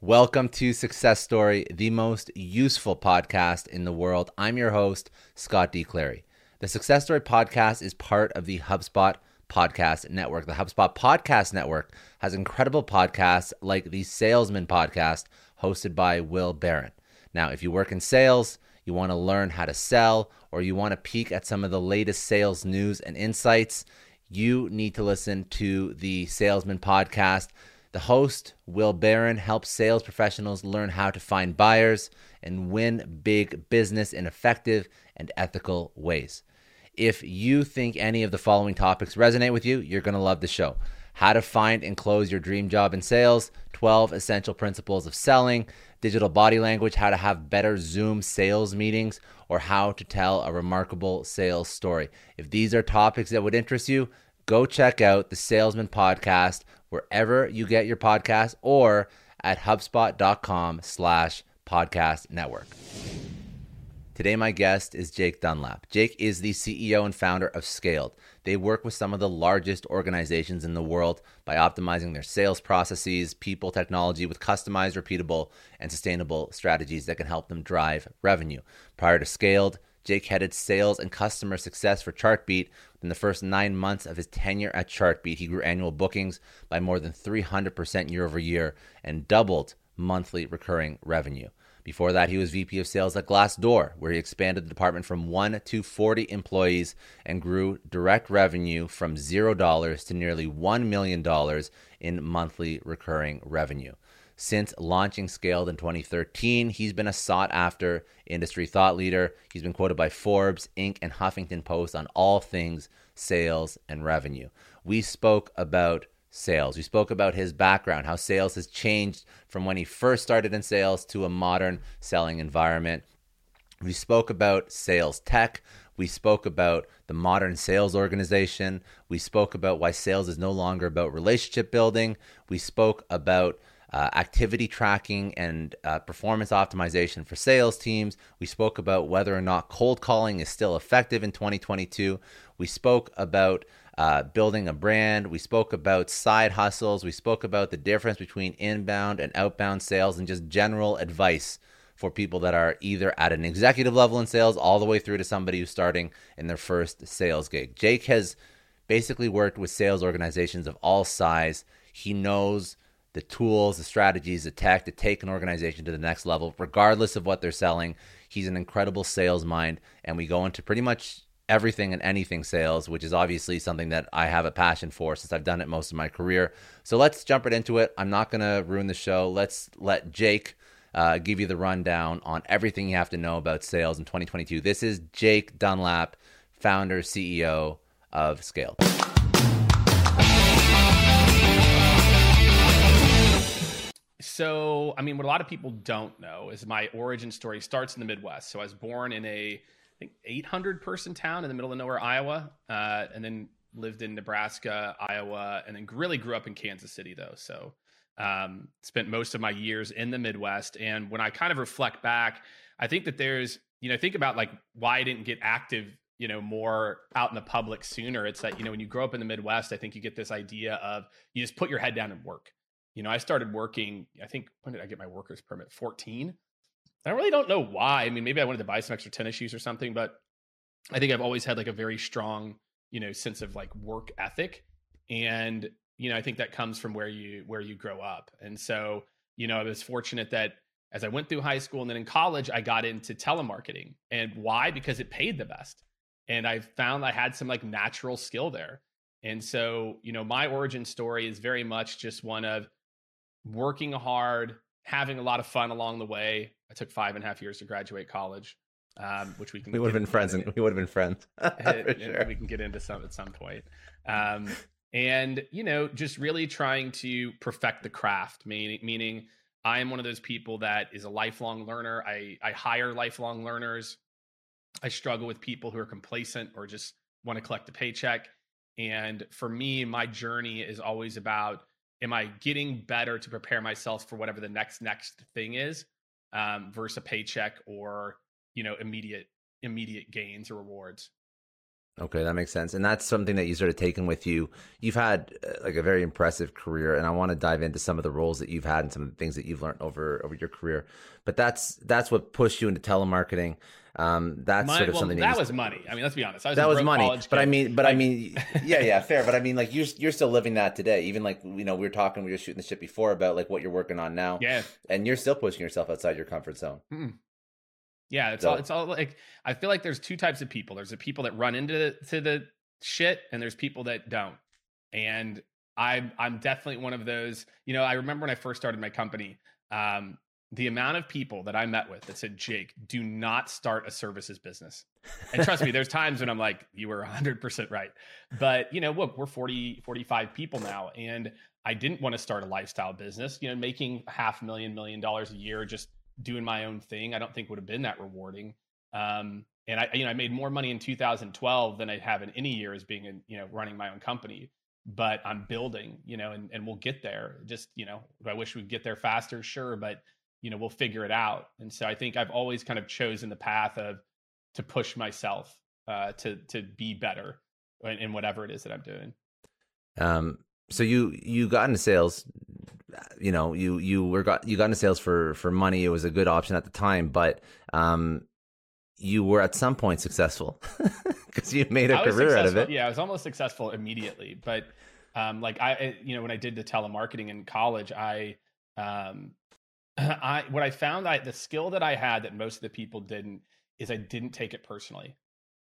Welcome to Success Story, the most useful podcast in the world. I'm your host, Scott D. Clary. The Success Story podcast is part of the HubSpot Podcast Network. The HubSpot Podcast Network has incredible podcasts like the Salesman Podcast, hosted by Will Barron. Now, if you work in sales, you want to learn how to sell, or you want to peek at some of the latest sales news and insights, you need to listen to the Salesman Podcast. The host, Will Barron, helps sales professionals learn how to find buyers and win big business in effective and ethical ways. If you think any of the following topics resonate with you, you're going to love the show. How to find and close your dream job in sales, 12 essential principles of selling, digital body language, how to have better Zoom sales meetings, or how to tell a remarkable sales story. If these are topics that would interest you, go check out the Salesman Podcast wherever you get your podcast or at hubspot.com slash podcast network. Today, my guest is Jake Dunlap. Jake is the CEO and founder of Skaled. They work with some of the largest organizations in the world by optimizing their sales processes, people, technology with customized, repeatable, and sustainable strategies that can help them drive revenue. Prior to Skaled, Jake headed sales and customer success for Chartbeat. In the first nine months of his tenure at Chartbeat, he grew annual bookings by more than 300% year over year and doubled monthly recurring revenue. Before that, he was VP of sales at Glassdoor, where he expanded the department from 1 to 40 employees and grew direct revenue from $0 to nearly $1 million in monthly recurring revenue. Since launching Skaled in 2013, he's been a sought after industry thought leader. He's been quoted by Forbes, Inc., and Huffington Post on all things sales and revenue. We spoke about sales. We spoke about his background, how sales has changed from when he first started in sales to a modern selling environment. We spoke about sales tech. We spoke about the modern sales organization. We spoke about why sales is no longer about relationship building. We spoke about uh, activity tracking and uh, performance optimization for sales teams. We spoke about whether or not cold calling is still effective in 2022. We spoke about uh, building a brand. We spoke about side hustles. We spoke about the difference between inbound and outbound sales and just general advice for people that are either at an executive level in sales all the way through to somebody who's starting in their first sales gig. Jake has basically worked with sales organizations of all size. He knows the tools, the strategies, the tech to take an organization to the next level, regardless of what they're selling. He's an incredible sales mind, and we go into pretty much everything and anything sales, which is obviously something that I have a passion for since I've done it most of my career. So let's jump right into it. I'm not going to ruin the show. Let's let Jake uh, give you the rundown on everything you have to know about sales in 2022. This is Jake Dunlap, founder, CEO of Scale. So, I mean, what a lot of people don't know is my origin story starts in the Midwest. So, I was born in a think 800 person town in the middle of nowhere, Iowa, uh, and then lived in Nebraska, Iowa, and then really grew up in Kansas City though. So um, spent most of my years in the Midwest. And when I kind of reflect back, I think that there's, you know, think about like why I didn't get active, you know, more out in the public sooner. It's that, you know, when you grow up in the Midwest, I think you get this idea of you just put your head down and work. You know, I started working, I think, when did I get my worker's permit? 14. I really don't know why. I mean, maybe I wanted to buy some extra tennis shoes or something, but I think I've always had like a very strong, you know, sense of like work ethic. And, you know, I think that comes from where you where you grow up. And so, you know, I was fortunate that as I went through high school and then in college, I got into telemarketing. And why? Because it paid the best. And I found I had some like natural skill there. And so, you know, my origin story is very much just one of working hard, having a lot of fun along the way. I took five and a half years to graduate college, um, which we can. We would have been friends, and we would have been friends. sure. We can get into some at some point. Um, and you know, just really trying to perfect the craft, meaning meaning I am one of those people that is a lifelong learner. I I hire lifelong learners. I struggle with people who are complacent or just want to collect a paycheck. And for me, my journey is always about am I getting better to prepare myself for whatever the next next thing is um, versus a paycheck or you know immediate immediate gains or rewards. Okay, that makes sense. And that's something that you sort of taken with you. You've had uh, like a very impressive career and I want to dive into some of the roles that you've had and some of the things that you've learned over over your career. But that's that's what pushed you into telemarketing. Um, that's sort of well, something that, that was money. I mean, let's be honest. Was that was money. But kid. I mean, but like, I mean, yeah, yeah, fair. But I mean, like you're you're still living that today. Even like you know, we were talking, we were shooting the shit before about like what you're working on now. Yeah, and you're still pushing yourself outside your comfort zone. Mm-mm. Yeah, it's So- all it's all like I feel like there's two types of people. There's the people that run into the, to the shit, and there's people that don't. And I'm I'm definitely one of those. You know, I remember when I first started my company, um, the amount of people that I met with that said, "Jake, do not start a services business." And trust me, there's times when I'm like, "You were 100% right." But you know, look, we're 40 45 people now, and I didn't want to start a lifestyle business. You know, making half million million dollars a year just doing my own thing, I don't think would have been that rewarding. Um, and I, you know, I made more money in 2012 than I have in any year as being, in, you know, running my own company. But I'm building, you know, and and we'll get there. Just, you know, I wish we'd get there faster? Sure, but you know, we'll figure it out. And so I think I've always kind of chosen the path of to push myself uh, to to be better in, in whatever it is that I'm doing. Um, so you you got into sales. You know, you you were got you got into sales for for money. It was a good option at the time, but um, you were at some point successful because you made a career out of it. Yeah, I was almost successful immediately, but um, like I, I- you know, when I did the telemarketing in college, I, um, I what I found, I the skill that I had that most of the people didn't is I didn't take it personally,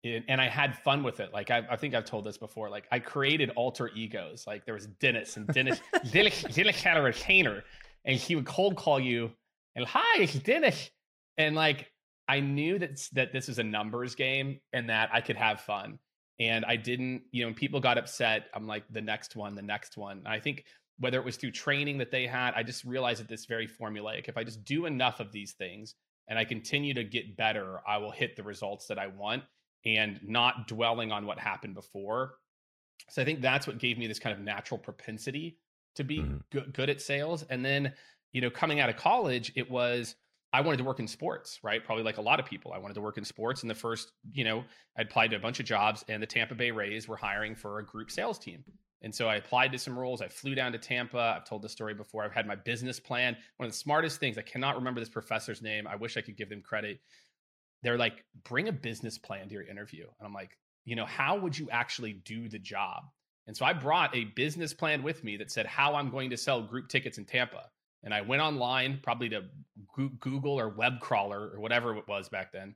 It- and I had fun with it. Like I, I think I've told this before. Like I created alter egos. Like there was Dennis, and Dennis, Dennis, Dennis had a retainer, and he would cold call you, and hi, it's Dennis, and like I knew that that this was a numbers game and that I could have fun. And I didn't, you know, when people got upset, I'm like the next one, the next one. And I think whether it was through training that they had, I just realized that this very formulaic. If I just do enough of these things and I continue to get better, I will hit the results that I want and not dwelling on what happened before. So I think that's what gave me this kind of natural propensity to be Mhm. good, good at sales. And then, you know, coming out of college, it was I wanted to work in sports, right? Probably like a lot of people. I wanted to work in sports. And the first, you know, I applied to a bunch of jobs, and the Tampa Bay Rays were hiring for a group sales team. And so I applied to some roles. I flew down to Tampa. I've told the story before. I've had my business plan. One of the smartest things, I cannot remember this professor's name. I wish I could give them credit. They're like, bring a business plan to your interview. And I'm like, you know, how would you actually do the job? And so I brought a business plan with me that said how I'm going to sell group tickets in Tampa. And I went online, probably to Google or WebCrawler or whatever it was back then.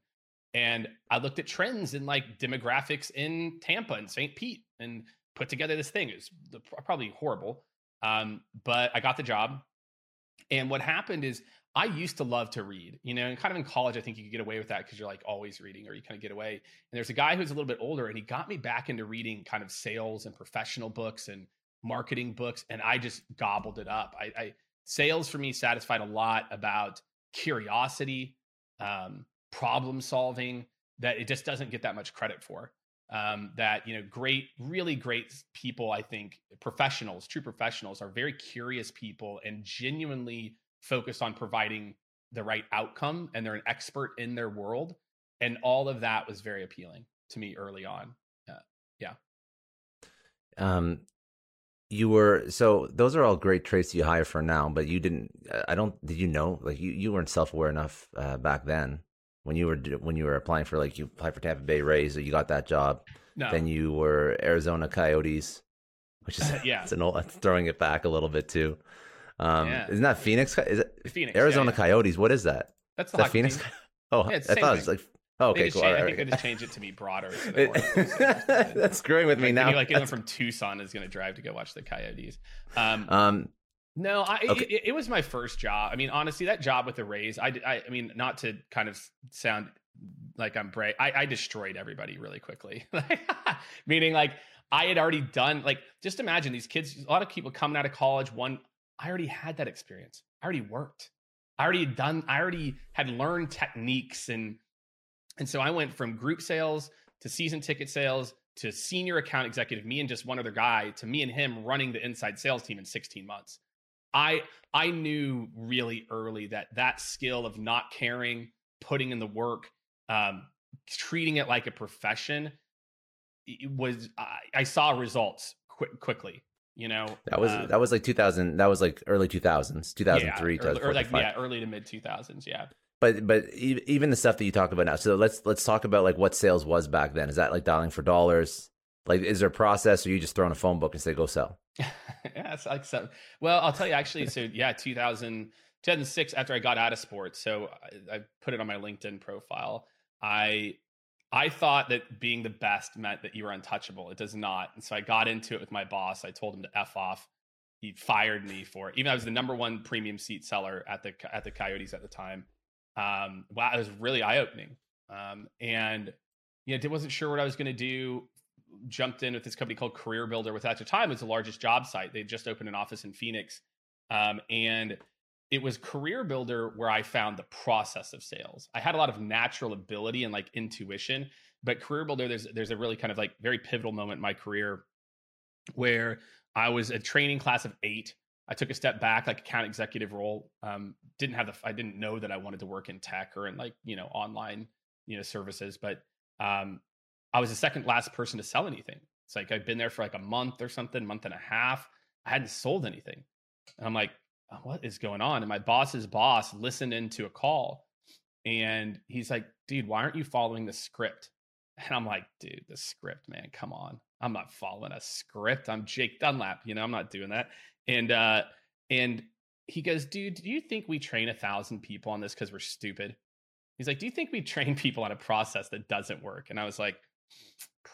And I looked at trends in like demographics in Tampa and St. Pete and put together this thing. It was the- probably horrible. Um, but I got the job. And what happened is I used to love to read, you know, and kind of in college, I think you could get away with that because you're like always reading or you kind of get away. And there's a guy who's a little bit older and he got me back into reading kind of sales and professional books and marketing books. And I just gobbled it up. I, I sales for me satisfied a lot about curiosity, um, problem solving that it just doesn't get that much credit for. Um, that you know, great, really great people. I think professionals, true professionals, are very curious people and genuinely focused on providing the right outcome, and they're an expert in their world. And all of that was very appealing to me early on. Yeah. Um, you were so those are all great traits you hire for now, but you didn't. I don't. Did you know? Like you, you weren't self aware enough uh, back then when you were when you were applying for like you applied for Tampa Bay Rays, so you got that job. No, Then you were Arizona Coyotes, which is Yeah. it's an old, it's throwing it back a little bit too. Um, Yeah. isn't that Phoenix? Is it Phoenix, Arizona yeah. Coyotes? What is that? That's the that Phoenix? team. Oh, Yeah, I thought it was like. Oh, okay, cool. cha- all I right, think they all just changed it to be broader. So they weren't close. right. That's screwing with me now. Like anyone from Tucson is going to drive to go watch the Coyotes. Um, Um, no, I, okay. it, it was my first job. I mean, honestly, that job with the Rays, I, I, I mean, not to kind of sound like I'm brave, I, I destroyed everybody really quickly. Meaning, like, I had already done, like, just imagine these kids, a lot of people coming out of college. One, I already had that experience. I already worked. I already had done, I already had learned techniques and and so I went from group sales to season ticket sales to senior account executive, me and just one other guy, to me and him running the inside sales team in 16 months. I I knew really early that that skill of not caring, putting in the work, um, treating it like a profession was I, I saw results quick, quickly. You know, that was uh, that was like 2000. That was like early 2000s, 2003, yeah, or like yeah, early to mid 2000s. Yeah. But but even the stuff that you talk about now. So let's let's talk about like what sales was back then. Is that like dialing for dollars? Like, is there a process, or you just throw in a phone book and say go sell? yeah, it's like so. Well, I'll tell you actually. So yeah, 2000, 2006. After I got out of sports, so I, I put it on my LinkedIn profile. I I thought that being the best meant that you were untouchable. It does not. And so I got into it with my boss. I told him to f off. He fired me for it. Even I was the number one premium seat seller at the at the Coyotes at the time. Um, wow, it was really eye opening. Um, and you know, wasn't sure what I was going to do. Jumped in with this company called CareerBuilder, which at the time. Was the largest job site. They just opened an office in Phoenix, um, and it was CareerBuilder where i found the process of sales. I had a lot of natural ability and like intuition but CareerBuilder there's there's a really kind of like very pivotal moment in my career where i was a training class of eight. I took a step back like account executive role. Um, didn't have the i didn't know that i wanted to work in tech or in like you know online you know services but um, i was the second last person to sell anything it's like i've been there for like a month or something month and a half i hadn't sold anything and i'm like uh, what is going on? And my boss's boss listened into a call and he's like, dude, why aren't you following the script? And I'm like, dude, the script, man, come on. I'm not following a script. I'm Jake Dunlap, you know, I'm not doing that. And uh and he goes, dude, do you think we train a thousand people on this because we're stupid? He's like, do you think we train people on a process that doesn't work? And I was like,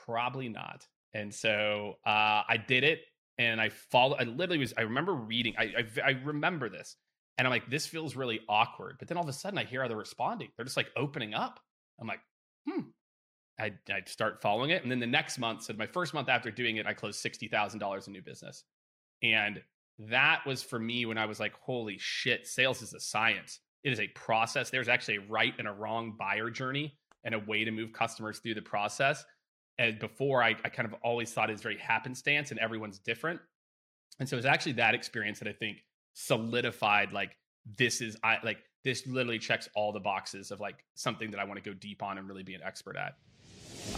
probably not. And so uh, I did it and I followed. I literally was. I remember reading. I, I I remember this, and I'm like, this feels really awkward. But then all of a sudden, I hear how they're responding. They're just like opening up. I'm like, hmm. I I start following it, and then the next month, so my first month after doing it, I closed sixty thousand dollars in new business, and that was for me when I was like, holy shit, sales is a science. It is a process. There's actually a right and a wrong buyer journey and a way to move customers through the process and before I, I kind of always thought it's very happenstance and everyone's different. And so it's actually that experience that I think solidified like this is I like this literally checks all the boxes of like something that I want to go deep on and really be an expert at.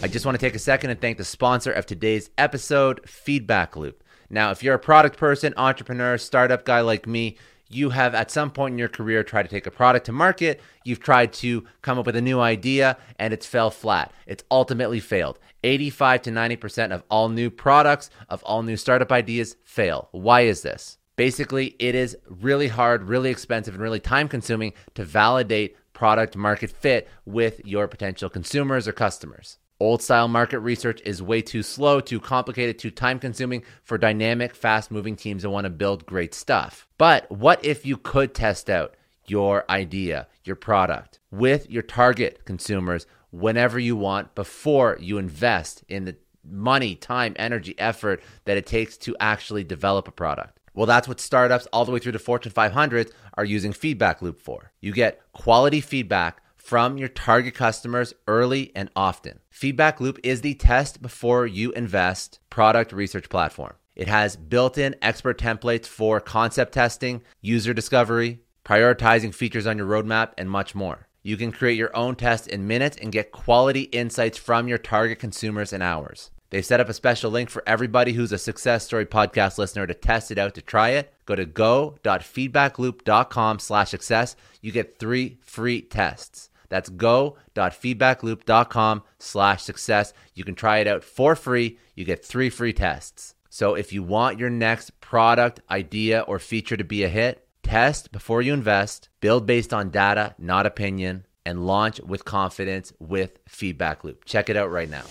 I just want to take a second and thank the sponsor of today's episode, Feedback Loop. Now, if you're a product person, entrepreneur, startup guy like me, you have at some point in your career tried to take a product to market, you've tried to come up with a new idea, and it's fell flat. It's ultimately failed. 85 to 90% of all new products, of all new startup ideas fail. Why is this? Basically, it is really hard, really expensive, and really time consuming to validate product market fit with your potential consumers or customers. Old style market research is way too slow, too complicated, too time consuming for dynamic, fast moving teams that want to build great stuff. But what if you could test out your idea, your product with your target consumers whenever you want before you invest in the money, time, energy, effort that it takes to actually develop a product? Well, that's what startups all the way through to Fortune 500 are using Feedback Loop for. You get quality feedback from your target customers early and often. Feedback Loop is the test before you invest product research platform. It has built in expert templates for concept testing, user discovery, prioritizing features on your roadmap, and much more. You can create your own test in minutes and get quality insights from your target consumers in hours. They've set up a special link for everybody who's a Success Story podcast listener to test it out to try it. Go to go.feedbackloop.com slash success. You get three free tests. That's go.feedbackloop.com slash success. You can try it out for free. You get three free tests. So if you want your next product, idea, or feature to be a hit, test before you invest, build based on data, not opinion, and launch with confidence with Feedback Loop. Check it out right now.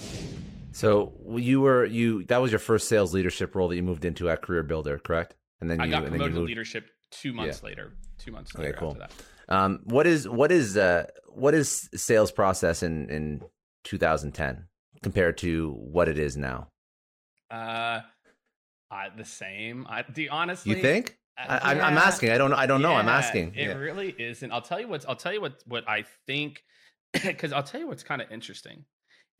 So you were you that was your first sales leadership role that you moved into at CareerBuilder, correct? And then you, I got promoted to leadership two months yeah. later. Two months later. Okay, cool. Um, what is what is uh, what is sales process in in 2010 compared to what it is now? Uh, uh the same. I do honestly. You think? Uh, I, am asking. I don't know. I don't yeah, know. I'm asking. It yeah. really isn't. I'll tell you what. I'll tell you what. What I think, because I'll tell you what's kind of interesting.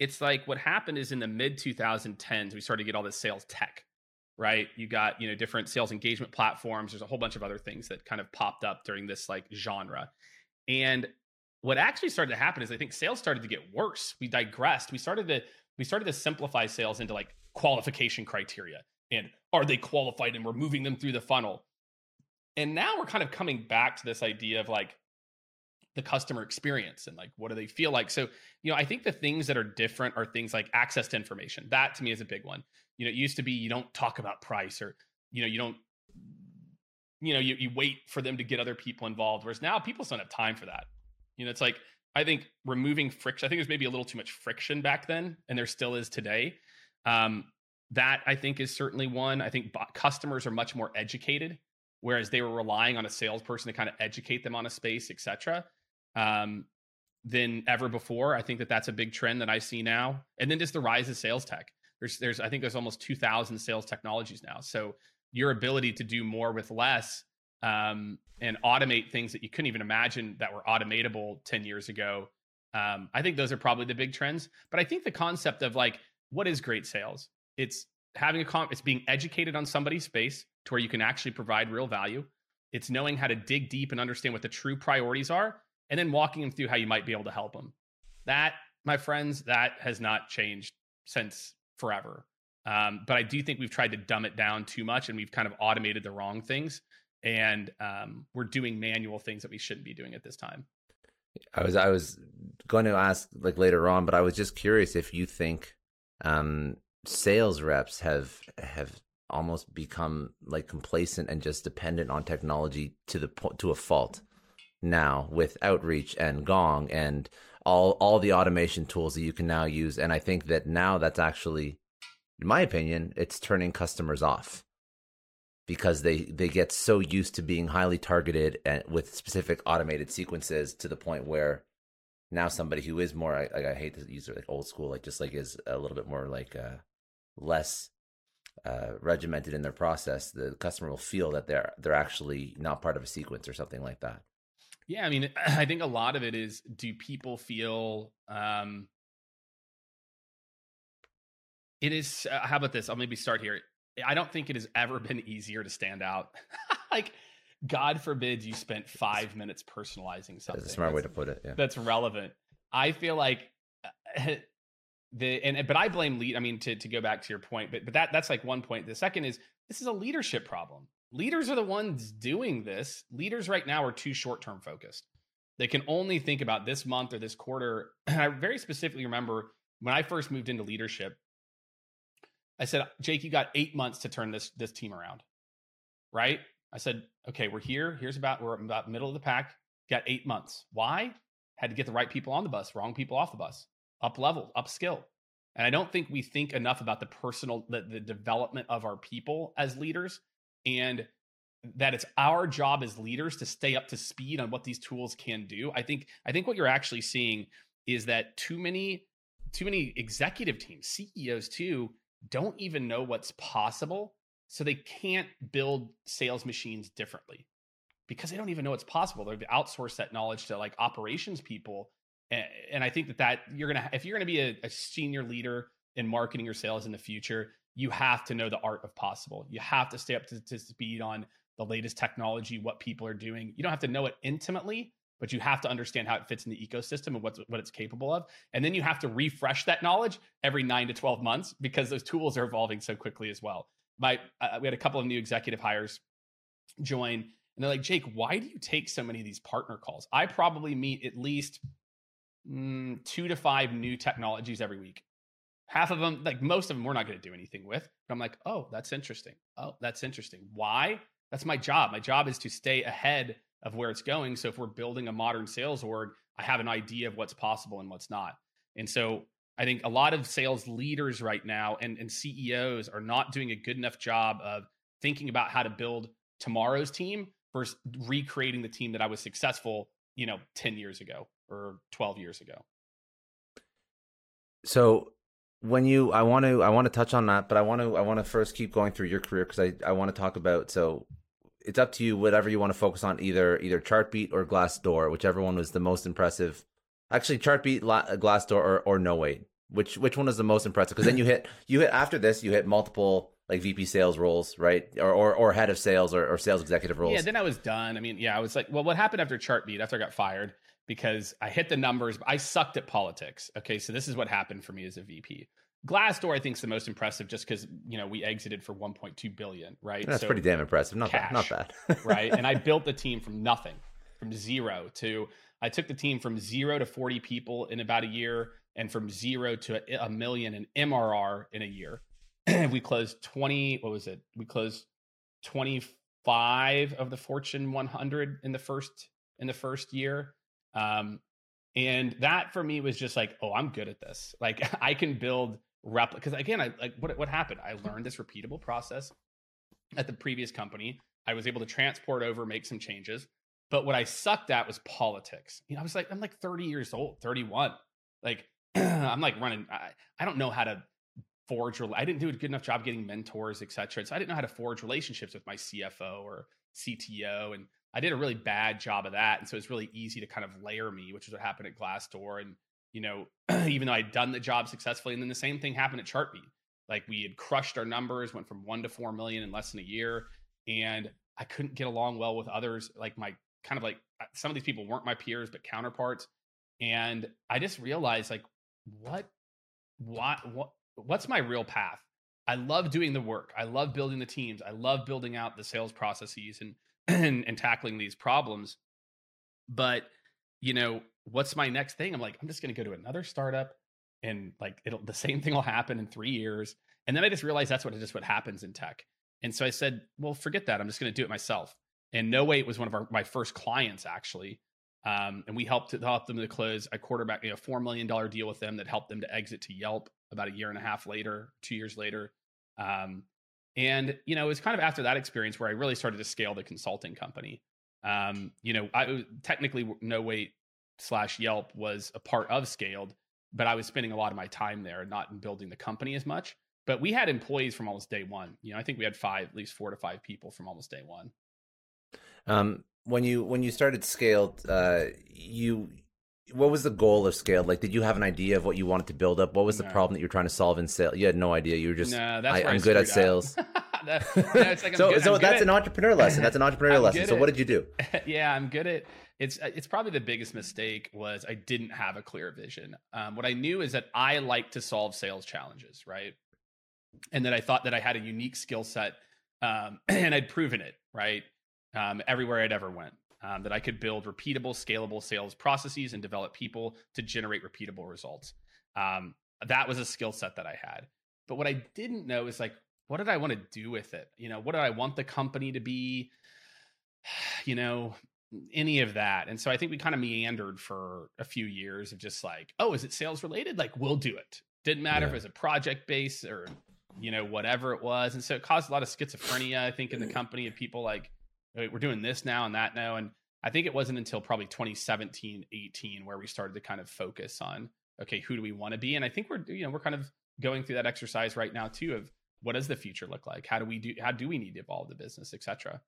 It's like what happened is in the mid 2010s we started to get all this sales tech, right? You got you know different sales engagement platforms. There's a whole bunch of other things that kind of popped up during this like genre, and what actually started to happen is I think sales started to get worse. We digressed. We started to we started to simplify sales into like qualification criteria and are they qualified and we're moving them through the funnel. And now we're kind of coming back to this idea of like the customer experience and like what do they feel like. So, you know, I think the things that are different are things like access to information. That to me is a big one. You know, it used to be you don't talk about price or, you know, you don't you know, you, you wait for them to get other people involved. Whereas now people don't have time for that. You know, it's like I think removing friction. I think there's maybe a little too much friction back then, and there still is today. Um, that I think is certainly one. I think customers are much more educated, whereas they were relying on a salesperson to kind of educate them on a space, etc. Um, than ever before. I think that that's a big trend that I see now. And then just the rise of sales tech. There's, there's, I think there's almost 2,000 sales technologies now. So your ability to do more with less um, and automate things that you couldn't even imagine that were automatable 10 years ago. Um, I think those are probably the big trends. But I think the concept of like, what is great sales? It's having a comp, it's being educated on somebody's space to where you can actually provide real value. It's knowing how to dig deep and understand what the true priorities are, and then walking them through how you might be able to help them. That, my friends, that has not changed since forever. Um, but I do think we've tried to dumb it down too much and we've kind of automated the wrong things. And um, we're doing manual things that we shouldn't be doing at this time. I was I was going to ask like later on, but I was just curious if you think um, sales reps have have almost become like complacent and just dependent on technology to the to a fault now with outreach and gong and all all the automation tools that you can now use. And i think that now that's actually in my opinion, it's turning customers off because they they get so used to being highly targeted and with specific automated sequences to the point where now somebody who is more I, I hate to use it like old school like just like is a little bit more like uh less uh regimented in their process the customer will feel that they're they're actually not part of a sequence or something like that yeah i mean i think a lot of it is do people feel um it is. Uh, how about this? I'll maybe start here. I don't think it has ever been easier to stand out. like, God forbid you spent five minutes personalizing something. That's a smart way to put it. Yeah. That's relevant. I feel like uh, the and but I blame lead. I mean, to to go back to your point, but but that that's like one point. The second is this is a leadership problem. Leaders are the ones doing this. Leaders right now are too short term focused. They can only think about this month or this quarter. And I very specifically remember when I first moved into leadership, I said, Jake, you got eight months to turn this this team around, right? I said, okay, we're here. Here's about we're about middle of the pack. Got eight months. Why? Had to get the right people on the bus, wrong people off the bus, up level, up skill. And I don't think we think enough about the personal, the, the development of our people as leaders, and that it's our job as leaders to stay up to speed on what these tools can do. I think I think what you're actually seeing is that too many too many executive teams, CEOs too, don't even know what's possible. So they can't build sales machines differently because they don't even know what's possible. They've outsourced that knowledge to like operations people. And, I think that that you're to, if you're to be a, a senior leader in marketing or sales in the future, you have to know the art of possible. You have to stay up to, to speed on the latest technology, what people are doing. You don't have to know it intimately, but you have to understand how it fits in the ecosystem and what's what it's capable of. And then you have to refresh that knowledge every nine to 12 months because those tools are evolving so quickly as well. My uh, we had a couple of new executive hires join, and they're like, Jake, why do you take so many of these partner calls? I probably meet at least mm, two to five new technologies every week. Half of them, like most of them, we're not going to do anything with. But I'm like, oh, that's interesting. Oh, that's interesting. Why? That's my job. My job is to stay ahead of where it's going. So if we're building a modern sales org, I have an idea of what's possible and what's not. And so I think a lot of sales leaders right now and, and CEOs are not doing a good enough job of thinking about how to build tomorrow's team versus recreating the team that I was successful, you know, 10 years ago or 12 years ago. So when you I want to I want to touch on that, but I want to I want to first keep going through your career because I I want to talk about so it's up to you whatever you want to focus on either either chartbeat or glassdoor whichever one was the most impressive actually chartbeat uh, glassdoor or, or no wait which which one was the most impressive because then you hit you hit after this you hit multiple like VP sales roles, right? Or or, or head of sales or, or sales executive roles. Yeah, then I was done. I mean, yeah, I was like, well, what happened after Chartbeat? After I got fired because I hit the numbers, I sucked at politics. Okay, so this is what happened for me as a VP. Glassdoor, I think, is the most impressive, just because you know we exited for 1.2 billion, right? That's so, pretty damn impressive. Not cash, bad. Not bad. right? And I built the team from nothing, from zero to. I took the team from zero to 40 people in about a year, and from zero to a, a million in MRR in a year. we closed 20. What was it? We closed 25 of the Fortune 100 in the first in the first year. Um, and that for me was just like, oh, I'm good at this. Like I can build rep because again, I like what what happened. I learned this repeatable process at the previous company. I was able to transport over, make some changes. But what I sucked at was politics. You know, I was like, I'm like 30 years old, 31. Like I'm like running. I, I don't know how to forge. I didn't do a good enough job getting mentors, et cetera. So I didn't know how to forge relationships with my CFO or CTO, and I did a really bad job of that. And so it's really easy to kind of layer me, which is what happened at Glassdoor. And you know, even though I'd done the job successfully, and then the same thing happened at Chartbeat. Like we had crushed our numbers, went from one to four million in less than a year, and I couldn't get along well with others. Like my kind of like uh, some of these people weren't my peers, but counterparts. And I just realized like what what what what's my real path? I love doing the work. I love building the teams. I love building out the sales processes and and, and tackling these problems. But you know, what's my next thing? I'm like, I'm just going to go to another startup and like it'll the same thing will happen in 3 years. And then I just realized that's what just what happens in tech. And so I said, well, forget that. I'm just going to do it myself. And NoWait was one of our my first clients actually. Um, and we helped help them to close a quarterback, you know, four million dollar deal with them that helped them to exit to Yelp about a year and a half later, two years later. Um, and you know, it was kind of after that experience where I really started to scale the consulting company. Um, you know, I technically NoWait slash Yelp was a part of Skaled, but I was spending a lot of my time there, not in building the company as much. But we had employees from almost day one. You know, I think we had five, at least four to five people from almost day one. Um, when you when you started Skaled, uh, you what was the goal of Skaled? Like, did you have an idea of what you wanted to build up? What was the problem that you were trying to solve in sales? You had no idea. You were just, no, I, am good at sales. that, like so, good, so that's at, an entrepreneur lesson. That's an entrepreneurial lesson. So, what did you do? yeah, I'm good at it's it's probably the biggest mistake was I didn't have a clear vision. Um, what I knew is that I like to solve sales challenges, right? And that I thought that I had a unique skill set, um, and I'd proven it, right? Um, everywhere I'd ever went, um, that I could build repeatable, scalable sales processes and develop people to generate repeatable results. Um, that was a skill set that I had. But what I didn't know is like, what did I want to do with it? You know, what did I want the company to be? You know, any of that. And so I think we kind of meandered for a few years of just like, oh, is it sales related? Like, we'll do it. Didn't matter yeah. if it was a project base or, you know, whatever it was. And so it caused a lot of schizophrenia, I think, in the company of people like, we're doing this now and that now. And I think it wasn't until probably 2017, 18 where we started to kind of focus on, okay, who do we want to be? And I think we're, you know, we're kind of going through that exercise right now too of what does the future look like? How do we do, how do we need to evolve the business, et cetera?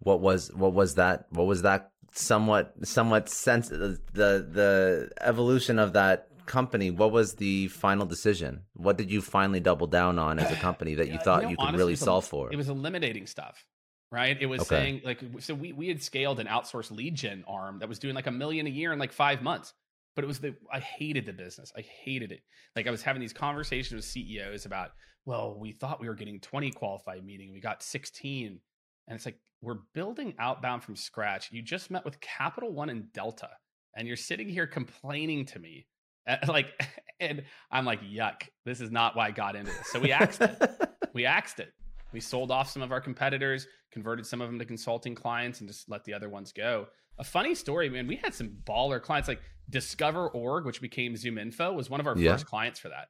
what was what was that what was that somewhat somewhat sense the the evolution of that company what was the final decision what did you finally double down on as a company that you thought you, know, you could honestly, really solve for it was eliminating stuff right it was okay. saying like so we, we had scaled an outsourced lead gen arm that was doing like a million a year in like five months but it was the i hated the business i hated it like i was having these conversations with ceos about well we thought we were getting 20 qualified meeting we got 16 and it's like we're building outbound from scratch. You just met with Capital One and Delta, and you're sitting here complaining to me. like, and I'm like, yuck, this is not why I got into this. So we axed it. we axed it. We sold off some of our competitors, converted some of them to consulting clients, and just let the other ones go. A funny story, man. We had some baller clients like DiscoverOrg, which became ZoomInfo, was one of our yeah. first clients for that.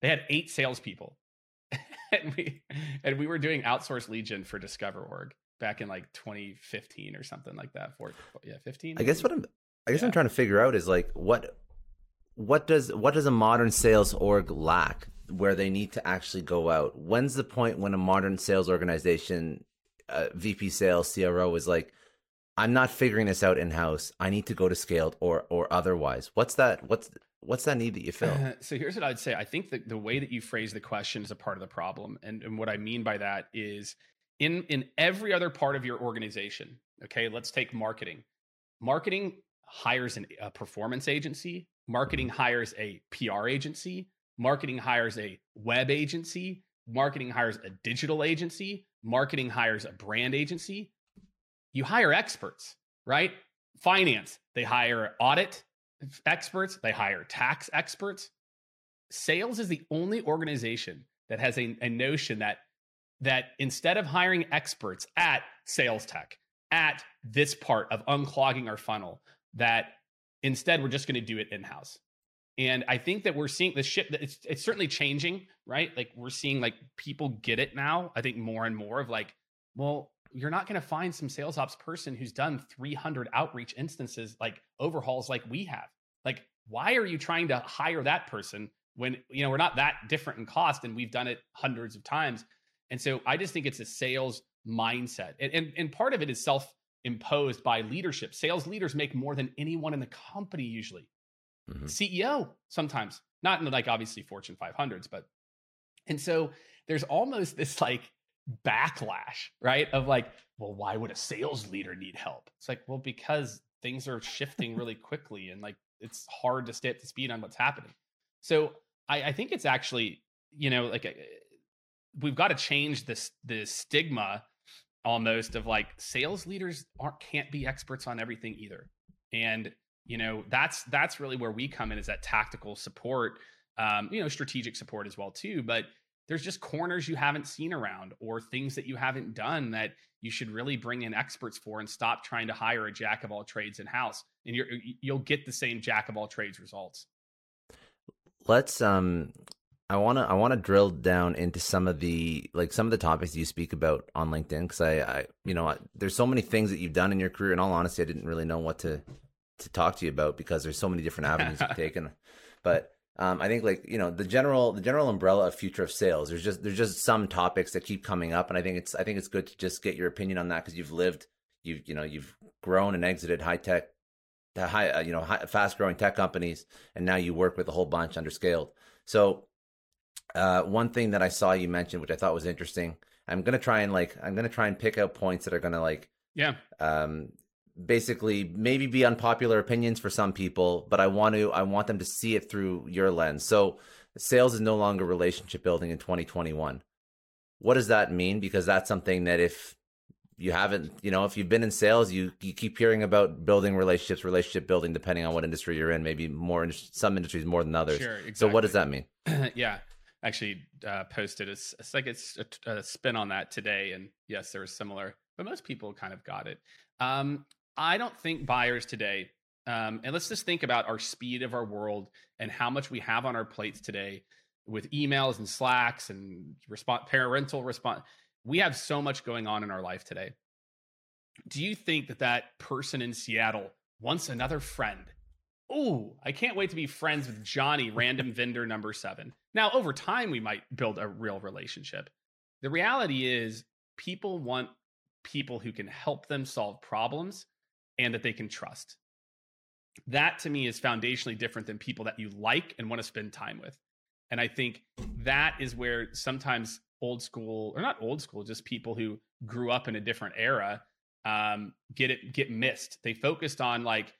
They had eight salespeople, and we and we were doing outsourced lead gen for DiscoverOrg back in like 2015 or something like that. For yeah, 15. I guess what I'm I guess yeah. I'm trying to figure out is like what what does what does a modern sales org lack where they need to actually go out? When's the point when a modern sales organization, uh, VP sales, CRO is like, I'm not figuring this out in house. I need to go to Skaled or or otherwise. What's that? What's what's that need that you fill? Uh, so here's what I'd say. I think that the way that you phrase the question is a part of the problem. And, and what I mean by that is in in every other part of your organization, okay, let's take marketing. Marketing hires an, a performance agency, marketing mm-hmm. hires a PR agency, marketing hires a web agency, marketing hires a digital agency, marketing hires a brand agency. You hire experts, right? Finance, they hire audit experts, they hire tax experts. Sales is the only organization that has a, a notion that that instead of hiring experts at sales tech, at this part of unclogging our funnel, that instead we're just going to do it in house. And I think that we're seeing the ship it's it's certainly changing, right? Like we're seeing like people get it now. I think more and more of like, well, you're not going to find some sales ops person who's done 300 outreach instances like overhauls like we have. Like why are you trying to hire that person when you know we're not that different in cost and we've done it hundreds of times. And so I just think it's a sales mindset. And and, and part of it is self imposed by leadership. Sales leaders make more than anyone in the company usually mm-hmm. CEO sometimes, not in like obviously Fortune 500s, but and so there's almost this like backlash, right? Of like, well, why would a sales leader need help? It's like, well, because things are shifting really quickly and like it's hard to stay up to speed on what's happening. So I, I think it's actually, you know, like a, uh, we've got to change this the stigma almost of like sales leaders aren't can't be experts on everything either. And you know that's that's really where we come in is that tactical support um, you know strategic support as well too but there's just corners you haven't seen around or things that you haven't done that you should really bring in experts for and stop trying to hire a jack of all trades in house and you're, you'll get the same jack of all trades results. Let's um i want to i want to drill down into some of the like some of the topics you speak about on linkedin because I, I you know I, there's so many things that you've done in your career. In all honesty i didn't really know what to to talk to you about because there's so many different avenues you've taken. But um, I think like you know the general the general umbrella of future of sales. There's just there's just some topics that keep coming up, and I think it's I think it's good to just get your opinion on that because you've lived you've you know you've grown and exited high tech, high uh, you know high, fast growing tech companies, and now you work with a whole bunch under Skaled. So uh, one thing that I saw you mention, which I thought was interesting, I'm gonna try and like I'm gonna try and pick out points that are gonna like yeah um basically maybe be unpopular opinions for some people, but I want to I want them to see it through your lens. So sales is no longer relationship building in 2021. What does that mean? Because that's something that if you haven't, you know, if you've been in sales, you you keep hearing about building relationships, relationship building, depending on what industry you're in. Maybe more in some industries more than others. Sure, exactly. So what does that mean? yeah, actually uh, posted a, it's like it's a, a, spin on that today, and yes, there was similar, but most people kind of got it. Um, I don't think buyers today, um, and let's just think about our speed of our world and how much we have on our plates today with emails and slacks and response, parental response. We have so much going on in our life today. Do you think that that person in Seattle wants another friend? Oh, I can't wait to be friends with Johnny, random vendor number seven. Now, over time, we might build a real relationship. The reality is, people want people who can help them solve problems and that they can trust. That to me is foundationally different than people that you like and want to spend time with. And I think that is where sometimes old school, or not old school, just people who grew up in a different era um, get it get missed. They focused on like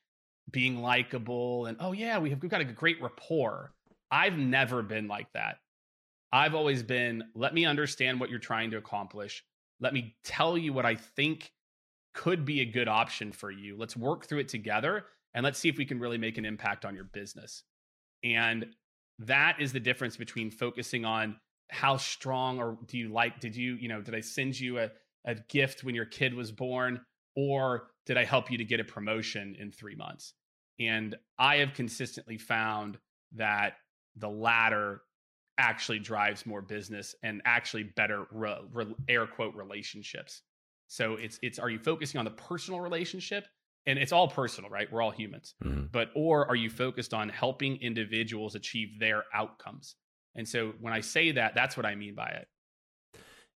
being likable and oh yeah, we have we've got a great rapport. I've never been like that. I've always been let me understand what you're trying to accomplish. Let me tell you what I think could be a good option for you. Let's work through it together and let's see if we can really make an impact on your business. And that is the difference between focusing on how strong or do you like, did you, you know, did I send you a, a gift when your kid was born or did I help you to get a promotion in three months? And I have consistently found that the latter actually drives more business and actually better re, re, air quote relationships so it's it's are you focusing on the personal relationship? And it's all personal, right? We're all humans. Mm-hmm. But or are you focused on helping individuals achieve their outcomes? And so when I say that, that's what I mean by it.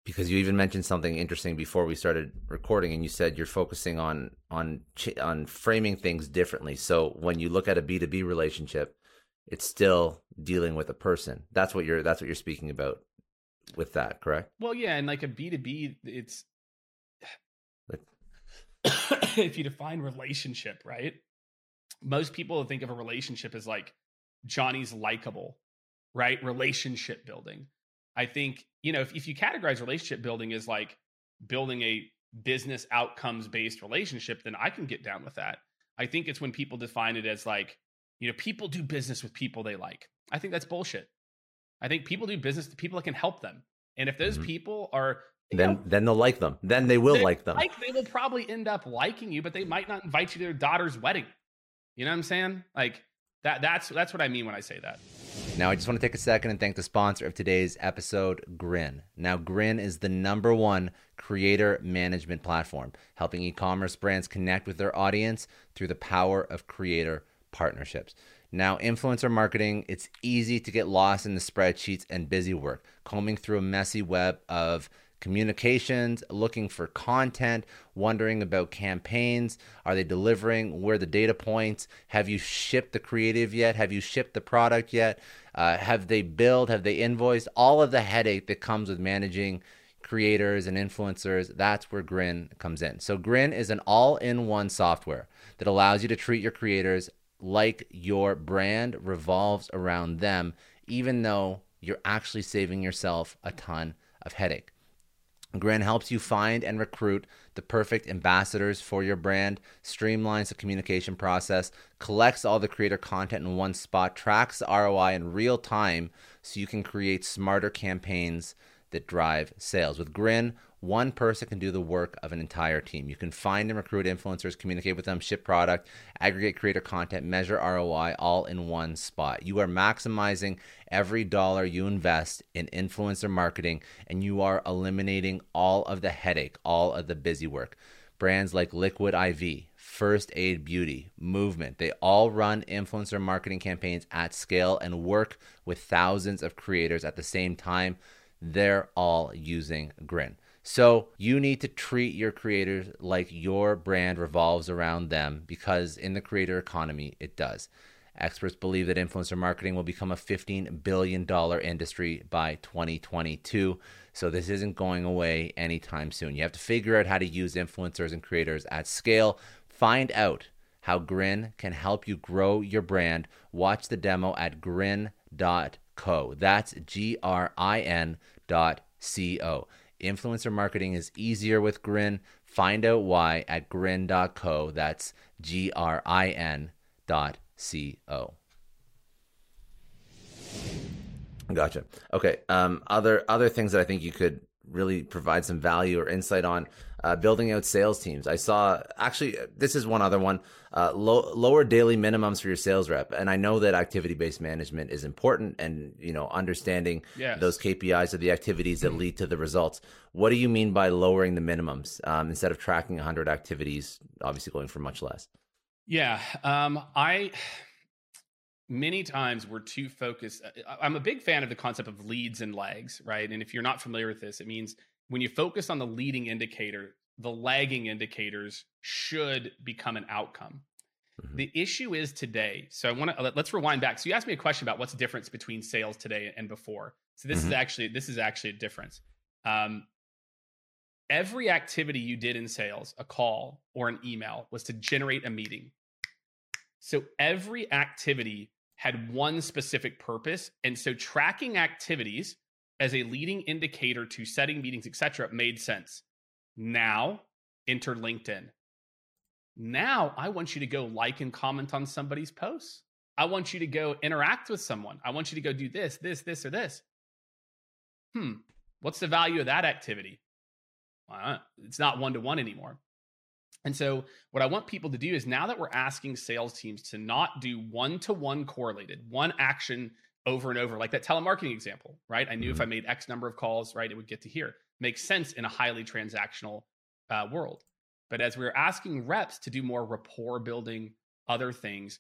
Because you even mentioned something interesting before we started recording, and you said you're focusing on on on framing things differently. So when you look at a B two B relationship, it's still dealing with a person. That's what you're that's what you're speaking about with that, correct? Well, yeah, and like a B2B, it's if you define relationship, right? Most people think of a relationship as like Johnny's likable, right? Relationship building. I think, you know, if, if you categorize relationship building as like building a business outcomes based relationship, then I can get down with that. I think it's when people define it as like, you know, people do business with people they like. I think that's bullshit. I think people do business with people that can help them. And if those mm-hmm. people are then know, then they'll like them. Then they will like them. Like they will probably end up liking you, but they might not invite you to their daughter's wedding. You know what I'm saying? Like that that's that's what I mean when I say that. Now, I just want to take a second and thank the sponsor of today's episode, Grin. Now, Grin is the number one creator management platform, helping e commerce brands connect with their audience through the power of creator partnerships. Now, influencer marketing, it's easy to get lost in the spreadsheets and busy work, combing through a messy web of communications, looking for content, wondering about campaigns. Are they delivering? Where the data points? Have you shipped the creative yet? Have you shipped the product yet? Uh, have they billed? Have they invoiced? All of the headache that comes with managing creators and influencers, that's where Grin comes in. So, Grin is an all in one software that allows you to treat your creators like your brand revolves around them, even though you're actually saving yourself a ton of headache. Grin helps you find and recruit the perfect ambassadors for your brand, streamlines the communication process, collects all the creator content in one spot, tracks the ROI in real time so you can create smarter campaigns that drive sales. With Grin, one person can do the work of an entire team. You can find and recruit influencers, communicate with them, ship product, aggregate creator content, measure ROI all in one spot. You are maximizing every dollar you invest in influencer marketing and you are eliminating all of the headache, all of the busy work. Brands like Liquid IV, First Aid Beauty, Movement, they all run influencer marketing campaigns at scale and work with thousands of creators at the same time. They're all using Grin. So you need to treat your creators like your brand revolves around them because in the creator economy, it does. Experts believe that influencer marketing will become a $15 billion industry by 2022. So this isn't going away anytime soon. You have to figure out how to use influencers and creators at scale. Find out how Grin can help you grow your brand. Watch the demo at grin.co. That's G R I N dot C O. Influencer marketing is easier with Grin. Find out why at grin.co. That's G R I N dot C O. Gotcha. Okay. Um, other other things that I think you could really provide some value or insight on uh, building out sales teams. I saw actually this is one other one uh, low, lower daily minimums for your sales rep, and I know that activity based management is important, and you know understanding yes. those KPIs are the activities that lead to the results. What do you mean by lowering the minimums um, instead of tracking 100 activities, obviously going for much less? Yeah, um, I many times we're too focused. Uh, I'm a big fan of the concept of leads and lags, right? And if you're not familiar with this, it means when you focus on the leading indicator, the lagging indicators should become an outcome. Mm-hmm. The issue is today. So I want to let's rewind back. So you asked me a question about what's the difference between sales today and before. So this mm-hmm. is actually this is actually a difference. Um, every activity you did in sales, a call or an email, was to generate a meeting. So every activity had one specific purpose, and so tracking activities as a leading indicator to setting meetings, etc., made sense. Now, enter LinkedIn. Now, I want you to go like and comment on somebody's posts. I want you to go interact with someone. I want you to go do this, this, this, or this. Hmm, what's the value of that activity? Well, it's not one to one anymore. And so, what I want people to do is now that we're asking sales teams to not do one to one correlated, one action over and over, like that telemarketing example, right? I knew mm-hmm. if I made X number of calls, right, it would get to here. Makes sense in a highly transactional uh, world. But as we're asking reps to do more rapport building, other things,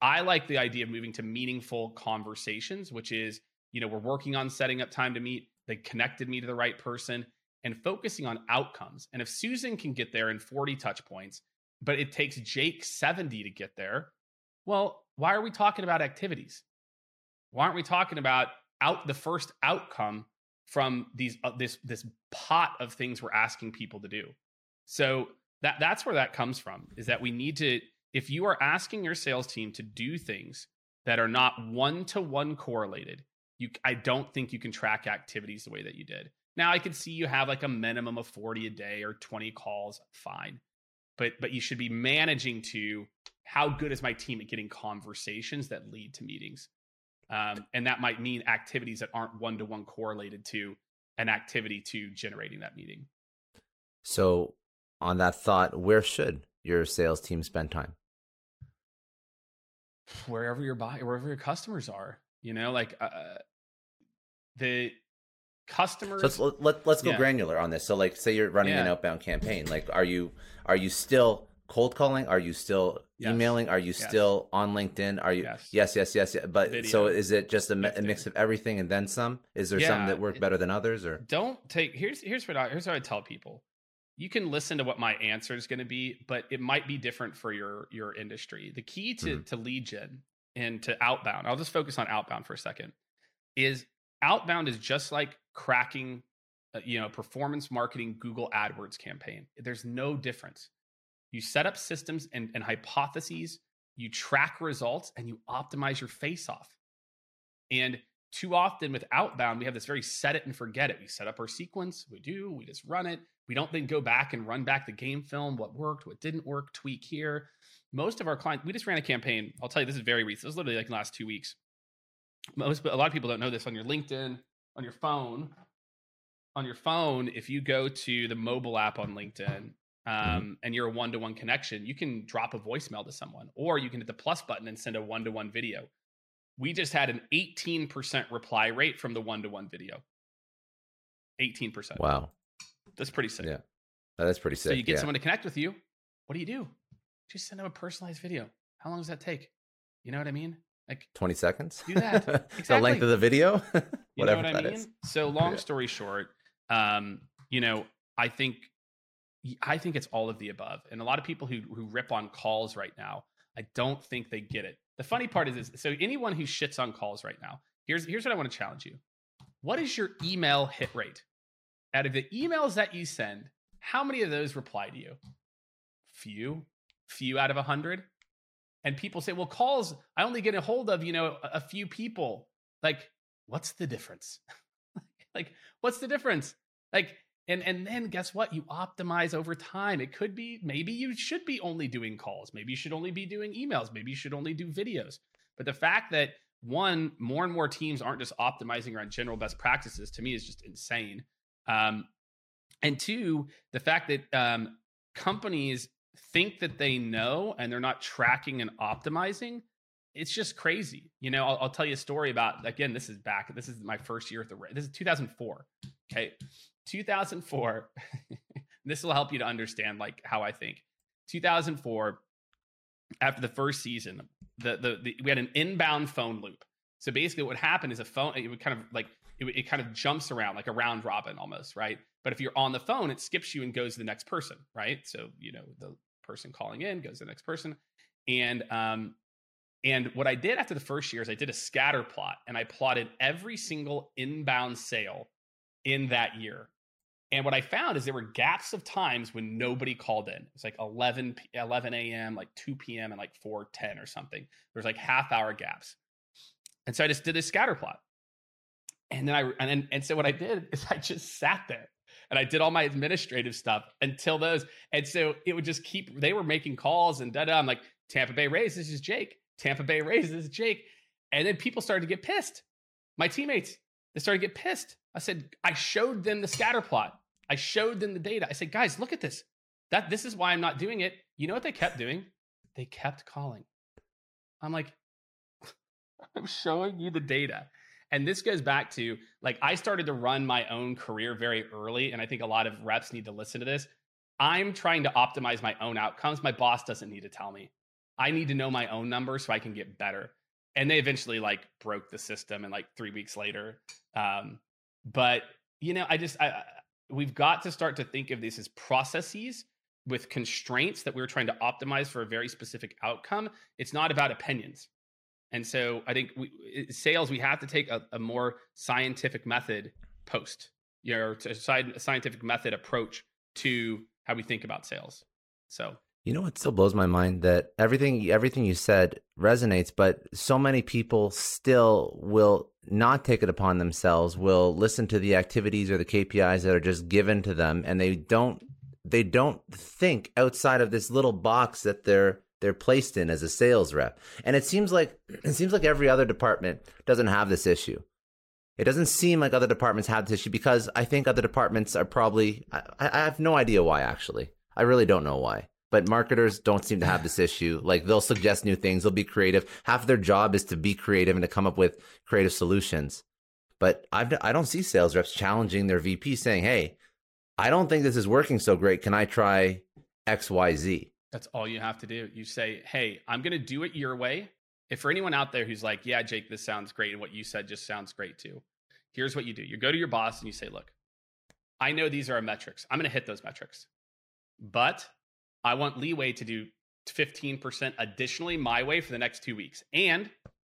I like the idea of moving to meaningful conversations, which is, you know, we're working on setting up time to meet. They connected me to the right person and focusing on outcomes. And if Susan can get there in 40 touch points, but it takes Jake 70 to get there, well, why are we talking about activities? Why aren't we talking about out the first outcome from these uh, this this pot of things we're asking people to do? So that that's where that comes from is that we need to if you are asking your sales team to do things that are not one to one correlated, you I don't think you can track activities the way that you did. Now I could see you have like a minimum of 40 a day or 20 calls, fine. But but you should be managing to how good is my team at getting conversations that lead to meetings. Um, and that might mean activities that aren't one to one correlated to an activity to generating that meeting. So, on that thought, where should your sales team spend time? Wherever your buy, wherever your customers are, you know, like uh, the customers. So let's let, let's go yeah. granular on this. So, like, say you're running yeah. an outbound campaign. Like, are you are you still cold calling? Are you still yes. emailing? Are you yes. still on LinkedIn? Are you yes, yes, yes, yes. yes. But Video. so is it just a, a, mix of everything and then some? Is there yeah. some that work better than others? Or don't take here's here's what I, here's what I tell people. You can listen to what my answer is going to be, but it might be different for your your industry. The key to mm-hmm. to lead gen and to outbound. I'll just focus on outbound for a second. Is outbound is just like cracking uh, you know performance marketing google adwords campaign there's no difference you set up systems and, and hypotheses, you track results, and you optimize your face off. And too often with outbound, we have this very set it and forget it. We set up our sequence, we do, we just run it. We don't then go back and run back the game film, what worked, what didn't work, tweak here. Most of our clients, we just ran a campaign. I'll tell you, this is very recent. This is literally like the last two weeks. Most, a lot of people don't know this on your LinkedIn, on your phone. On your phone, if you go to the mobile app on LinkedIn Mm-hmm. um, and you're a one to one connection, you can drop a voicemail to someone, or you can hit the plus button and send a one to one video. We just had an 18% reply rate from the one to one video. 18%. Wow. That's pretty sick. Yeah. That's pretty sick. So you get yeah. someone to connect with you. What do you do? Just send them a personalized video. How long does that take? You know what I mean? Like 20 seconds? Do that. Exactly. the length of the video? you know what I mean? Is. So long story short, um, you know, I think I think it's all of the above. And a lot of people who who rip on calls right now, I don't think they get it. The funny part is, is so anyone who shits on calls right now, here's here's what I want to challenge you. What is your email hit rate? Out of the emails that you send, how many of those reply to you? Few, few out of a hundred. And people say, well, calls, I only get a hold of, you know, a, a few people. Like, what's the difference? like, what's the difference? Like, and and then guess what? You optimize over time. It could be maybe you should be only doing calls. Maybe you should only be doing emails. Maybe you should only do videos. But the fact that one, more and more teams aren't just optimizing around general best practices to me is just insane. Um, and two, the fact that um, companies think that they know and they're not tracking and optimizing it's just crazy. You know, I'll, I'll, tell you a story about again. This is back. This is my first year at the. This is 2004. Okay, 2004 this will help you to understand like how i think 2004 after the first season the, the, the we had an inbound phone loop so basically what happened is a phone it would kind of like it, it kind of jumps around like a round robin almost right but if you're on the phone it skips you and goes to the next person right so you know the person calling in goes to the next person and um and what i did after the first year is i did a scatter plot and i plotted every single inbound sale in that year. And what I found is there were gaps of times when nobody called in. It's like 11, 11 a.m., like 2 p.m., and like 4:10 or something. There's like half hour gaps. And so I just did a scatter plot. And then I and then, and so what I did is I just sat there and I did all my administrative stuff until those. And so it would just keep. They were making calls and da da. I'm like Tampa Bay Rays. This is Jake. Tampa Bay Rays. Is Jake. And then people started to get pissed. My teammates they started to get pissed. I said, I showed them the scatter plot. I showed them the data. I said, guys, look at this. That this is why I'm not doing it. You know what they kept doing? They kept calling. I'm like, I'm showing you the data. And this goes back to like I started to run my own career very early. And I think a lot of reps need to listen to this. I'm trying to optimize my own outcomes. My boss doesn't need to tell me. I need to know my own numbers so I can get better. And they eventually like broke the system and like three weeks later um but you know i just i we've got to start to think of this as processes with constraints that we're trying to optimize for a very specific outcome. It's not about opinions. And so I think we, sales, we have to take a, a more scientific method post, you know, a scientific method approach to how we think about sales. So you know what still blows my mind that everything everything you said resonates, but so many people still will not take it upon themselves, will listen to the activities or the KPIs that are just given to them and they don't they don't think outside of this little box that they're they're placed in as a sales rep. And it seems like it seems like every other department doesn't have this issue. It doesn't seem like other departments have this issue because I think other departments are probably I, I have no idea why actually. I really don't know why. But marketers don't seem to have this issue. Like they'll suggest new things, they'll be creative. Half their job is to be creative and to come up with creative solutions. But I've, I don't see sales reps challenging their VP saying, "Hey, I don't think this is working so great. Can I try X, Y, Z?" That's all you have to do. You say, "Hey, I'm going to do it your way." If for anyone out there who's like, "Yeah, Jake, this sounds great," and what you said just sounds great too, here's what you do: you go to your boss and you say, "Look, I know these are our metrics. I'm going to hit those metrics, but I want leeway to do 15% additionally my way for the next two weeks. And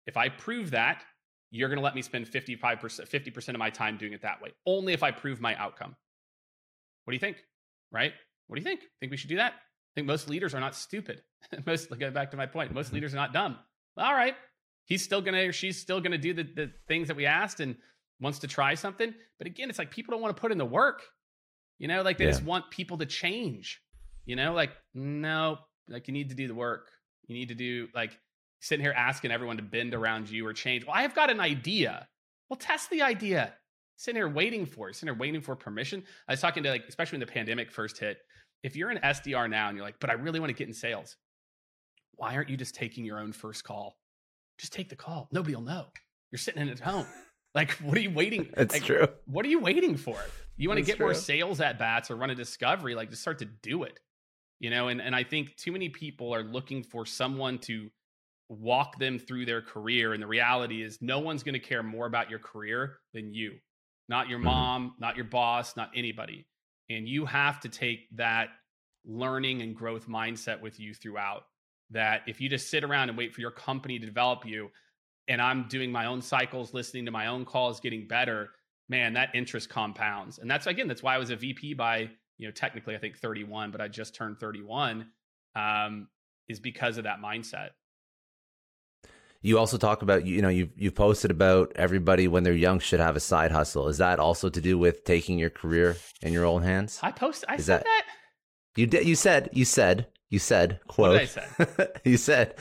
if I prove that, you're going to let me spend 55%, 50% of my time doing it that way, only if I prove my outcome. What do you think? Right? What do you think? Think we should do that? I think most leaders are not stupid. most, go back to my point, most mm-hmm. leaders are not dumb. All right. He's still going to, or she's still going to do the, the things that we asked and wants to try something. But again, it's like people don't want to put in the work. You know, like they yeah. just want people to change. You know, like, no, like you need to do the work. You need to do like sitting here asking everyone to bend around you or change. Well, I've got an idea. Well, test the idea. Sitting here waiting for it, sitting here waiting for permission. I was talking to like, especially when the pandemic first hit. If you're an SDR now and you're like, but I really want to get in sales, why aren't you just taking your own first call? Just take the call. Nobody will know. You're sitting in at home. Like, what are you waiting? It's like, true. What are you waiting for? You want to get true. more sales at bats or run a discovery? Like, just start to do it you know and, and i think too many people are looking for someone to walk them through their career and the reality is no one's going to care more about your career than you not your mm-hmm. mom not your boss not anybody and you have to take that learning and growth mindset with you throughout that if you just sit around and wait for your company to develop you and i'm doing my own cycles listening to my own calls getting better man that interest compounds and that's again that's why i was a vp by you know, technically I think 31, but I just turned 31, um, is because of that mindset. You also talk about you know you've you've posted about everybody when they're young should have a side hustle. Is that also to do with taking your career in your own hands? I post. I is said that, that, You did. You said. You said. You said. Quote. I say? you said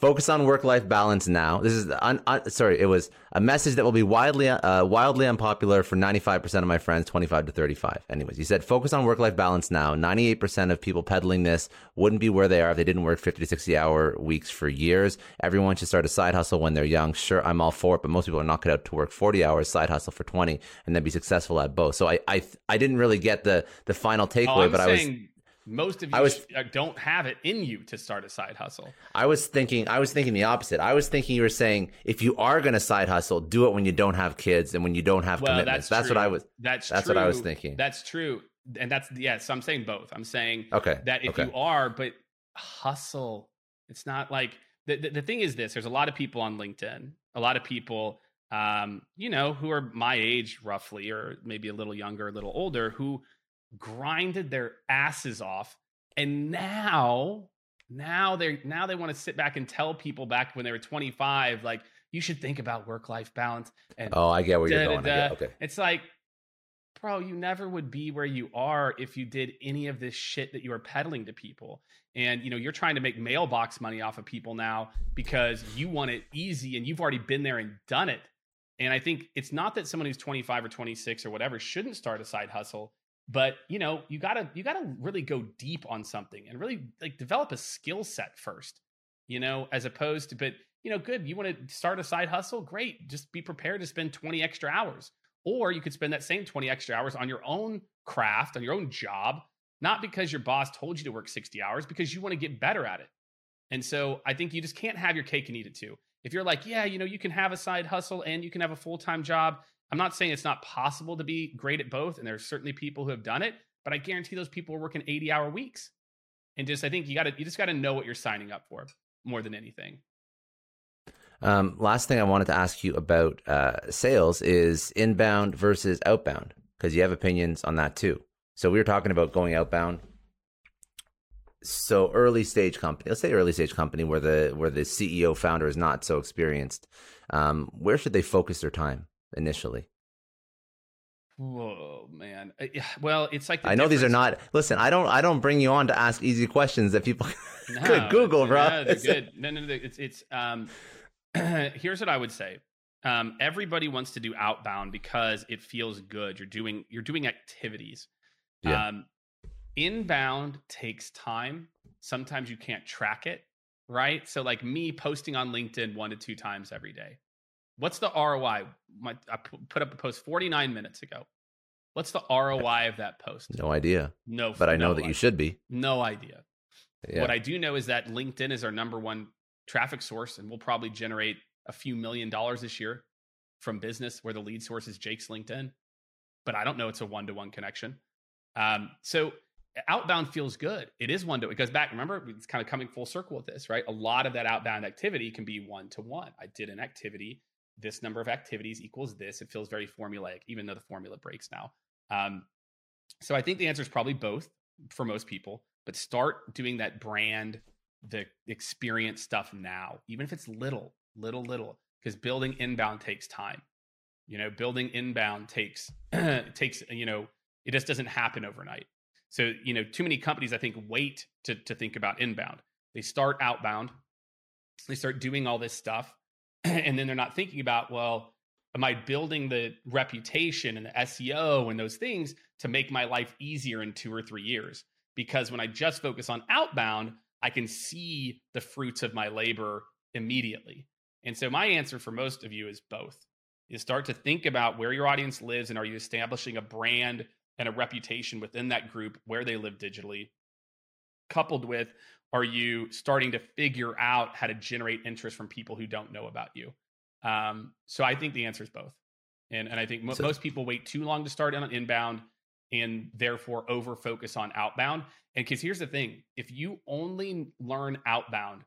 Focus on work-life balance now. This is un, un, sorry, it was a message that will be widely uh, wildly unpopular for 95% of my friends, 25 to 35. Anyways, you said focus on work-life balance now. 98% of people peddling this wouldn't be where they are if they didn't work 50 to 60 hour weeks for years. Everyone should start a side hustle when they're young. Sure, I'm all for it, but most people are not cut out to work 40 hours side hustle for 20 and then be successful at both. So I I I didn't really get the the final takeaway, oh, but saying- I was most of you was, uh, don't have it in you to start a side hustle. I was thinking I was thinking the opposite. I was thinking you were saying if you are going to side hustle, do it when you don't have kids and when you don't have well, commitments. That's, that's what I was That's that's true. what I was thinking. That's true. And that's yeah, so I'm saying both. I'm saying okay. that if okay. you are but hustle, it's not like the, the, the thing is this, there's a lot of people on LinkedIn, a lot of people um, you know, who are my age roughly or maybe a little younger, a little older who grinded their asses off and now now they now they want to sit back and tell people back when they were 25 like you should think about work life balance and oh i get where you're going get, okay. It's like bro you never would be where you are if you did any of this shit that you are peddling to people. And you know you're trying to make mailbox money off of people now because you want it easy and you've already been there and done it. And i think it's not that someone who's 25 or 26 or whatever shouldn't start a side hustle but you know you gotta you gotta really go deep on something and really like develop a skill set first you know as opposed to but you know good you want to start a side hustle? Great just be prepared to spend 20 extra hours. Or you could spend that same 20 extra hours on your own craft on your own job not because your boss told you to work 60 hours because you want to get better at it. And so i think you just can't have your cake and eat it too. If you're like yeah you know you can have a side hustle and you can have a full-time job I'm not saying it's not possible to be great at both, and there's certainly people who have done it, but I guarantee those people are working 80 hour weeks. And just I think you gotta you just gotta know what you're signing up for more than anything. Um, last thing I wanted to ask you about uh, sales is inbound versus outbound because you have opinions on that too. So we were talking about going outbound. So early stage company, let's say early stage company where the where the CEO founder is not so experienced. Um, where should they focus their time initially? Whoa, man. Uh, well, it's like the I know these are not. Listen, I don't. I don't bring you on to ask easy questions that people no, could Google, bro. No, they're good. No, no, no. It's it's. Um, here's what I would say. Um, everybody wants to do outbound because it feels good. You're doing you're doing activities. Yeah. Um, inbound takes time. Sometimes you can't track it, right? So like me posting on LinkedIn one to two times every day. What's the ROI? My, I put up a post 49 minutes ago. What's the ROI of that post? No idea. No, but I know no that idea. you should be. No idea. Yeah. What I do know is that LinkedIn is our number one traffic source, and we'll probably generate a few million dollars this year from business where the lead source is Jake's LinkedIn. But I don't know it's a one to one connection. Um, so outbound feels good. It is one to it goes back. Remember, it's kind of coming full circle with this, right? A lot of that outbound activity can be one to one. I did an activity. This number of activities equals this. It feels very formulaic, even though the formula breaks now. Um, so I think the answer is probably both for most people. But start doing that brand, the experience stuff now, even if it's little, little, little, because building inbound takes time. You know, building inbound takes takes you know it just doesn't happen overnight. So, you know, too many companies, I think, wait to, to think about inbound. They start outbound, they start doing all this stuff, and then they're not thinking about, well, am I building the reputation and the SEO and those things to make my life easier in two or three years? Because when I just focus on outbound, I can see the fruits of my labor immediately. And so my answer for most of you is both. You start to think about where your audience lives and are you establishing a brand and a reputation within that group where they live digitally, coupled with are you starting to figure out how to generate interest from people who don't know about you? Um, so I think the answer is both. And, and I think mo- so, most people wait too long to start on inbound and therefore over focus on outbound. And because here's the thing if you only learn outbound,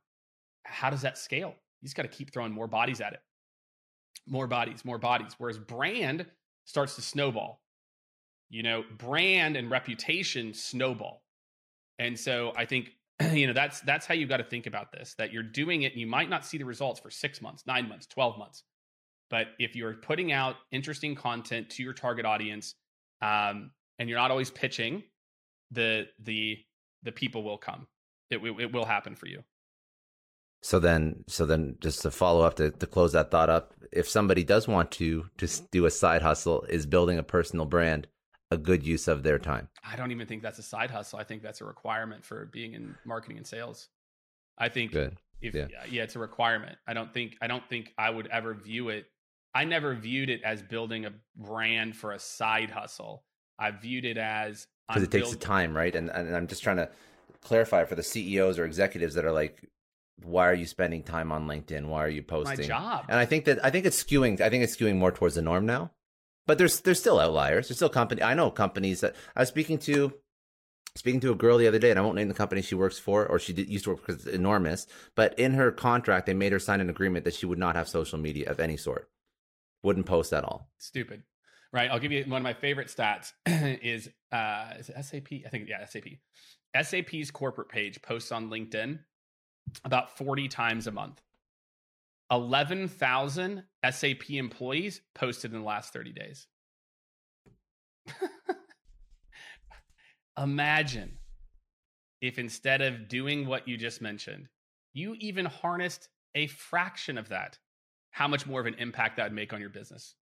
how does that scale? You just got to keep throwing more bodies at it. More bodies, more bodies. Whereas brand starts to snowball you know brand and reputation snowball and so i think you know that's that's how you got to think about this that you're doing it and you might not see the results for 6 months 9 months 12 months. But if you're putting out interesting content to your target audience um, and you're not always pitching the the the people will come. It, it, it will happen for you. So then so then just to follow up to, to close that thought up if somebody does want to to do a side hustle is building a personal brand a good use of their time. I don't even think that's a side hustle. I think that's a requirement for being in marketing and sales. I think good. if yeah. yeah, it's a requirement. I don't think I don't think I would ever view it. I never viewed it as building a brand for a side hustle. I viewed it as because it takes build- the time, right? And and I'm just trying to clarify for the CEOs or executives that are like, why are you spending time on LinkedIn? Why are you posting? My job. And I think that I think it's skewing. I think it's skewing more towards the norm now but there's there's still outliers. There's still company. I know companies that I was speaking to speaking to a girl the other day, and I won't name the company she works for, or she did, used to work because it's enormous. But in her contract, they made her sign an agreement that she would not have social media of any sort, wouldn't post at all. Stupid, right? I'll give you one of my favorite stats is uh, is SAP? I think yeah, SAP. SAP's corporate page posts on LinkedIn about forty times a month. 11,000 SAP employees posted in the last 30 days. Imagine if instead of doing what you just mentioned, you even harnessed a fraction of that, how much more of an impact that would make on your business.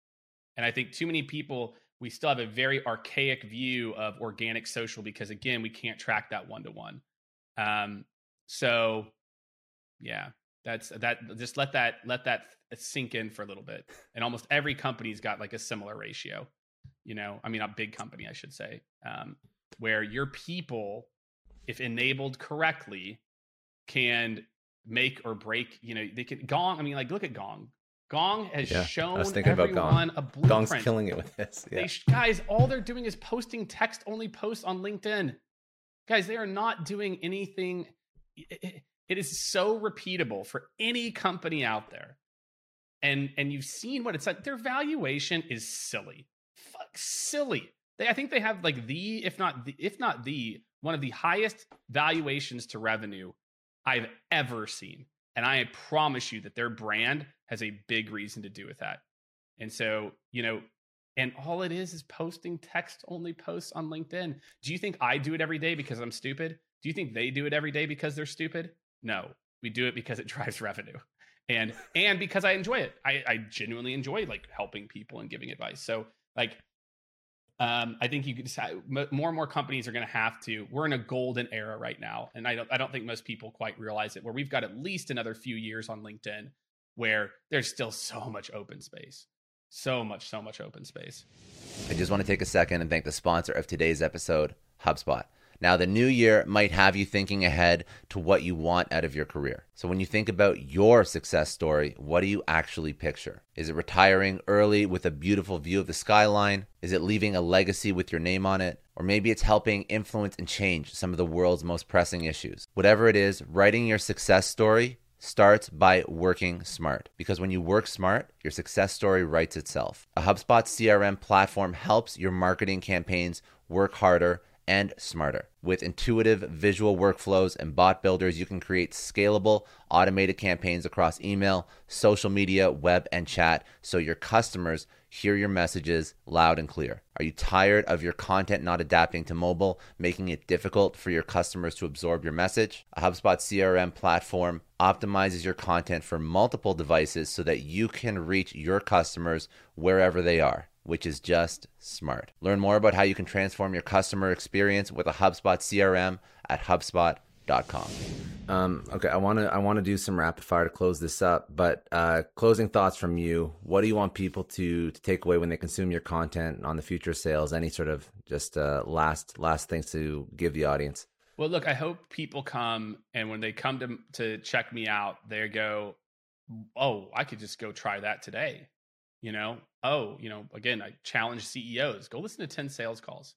And I think too many people, we still have a very archaic view of organic social because, again, we can't track that one to one. So, yeah, that's that. Just let that let that sink in for a little bit. And almost every company's got like a similar ratio. You know, I mean, a big company, I should say, um, where your people, if enabled correctly, can make or break. You know, they can Gong. I mean, like look at Gong. Gong has yeah, shown everyone Gong. a blueprint. Gong's killing it with this. Yeah. They, guys, all they're doing is posting text only posts on LinkedIn. Guys, they are not doing anything. It, is so repeatable for any company out there. and and you've seen what it's like. Their valuation is silly, fuck silly. They, I think they have like the, if not the, if not the, one of the highest valuations to revenue I've ever seen. And I promise you that their brand has a big reason to do with that. And so, you know, and all it is is posting text only posts on LinkedIn. Do you think I do it every day because I'm stupid? Do you think they do it every day because they're stupid? No, we do it because it drives revenue and and because I enjoy it. I, I genuinely enjoy like helping people and giving advice. So like um, I think you could decide more and more companies are going to have to. We're in a golden era right now, and I don't I don't think most people quite realize it. Where we've got at least another few years on LinkedIn, where there's still so much open space, so much, so much open space. I just want to take a second and thank the sponsor of today's episode, HubSpot. Now, the new year might have you thinking ahead to what you want out of your career. So, when you think about your success story, what do you actually picture? Is it retiring early with a beautiful view of the skyline? Is it leaving a legacy with your name on it? Or maybe it's helping influence and change some of the world's most pressing issues. Whatever it is, writing your success story starts by working smart. Because when you work smart, your success story writes itself. A HubSpot CRM platform helps your marketing campaigns work harder and smarter. With intuitive visual workflows and bot builders, you can create scalable, automated campaigns across email, social media, web, and chat so your customers hear your messages loud and clear. Are you tired of your content not adapting to mobile, making it difficult for your customers to absorb your message? A HubSpot CRM platform optimizes your content for multiple devices so that you can reach your customers wherever they are which is just smart. Learn more about how you can transform your customer experience with a HubSpot CRM at HubSpot.com. Um, okay, I want to I want to do some rapid fire to close this up, but uh, closing thoughts from you. What do you want people to to take away when they consume your content on the future sales? Any sort of just uh, last last things to give the audience? Well, look, I hope people come and when they come to to check me out, they go, "Oh, I could just go try that today." You know, oh, you know, again, I challenge CEOs go listen to 10 sales calls.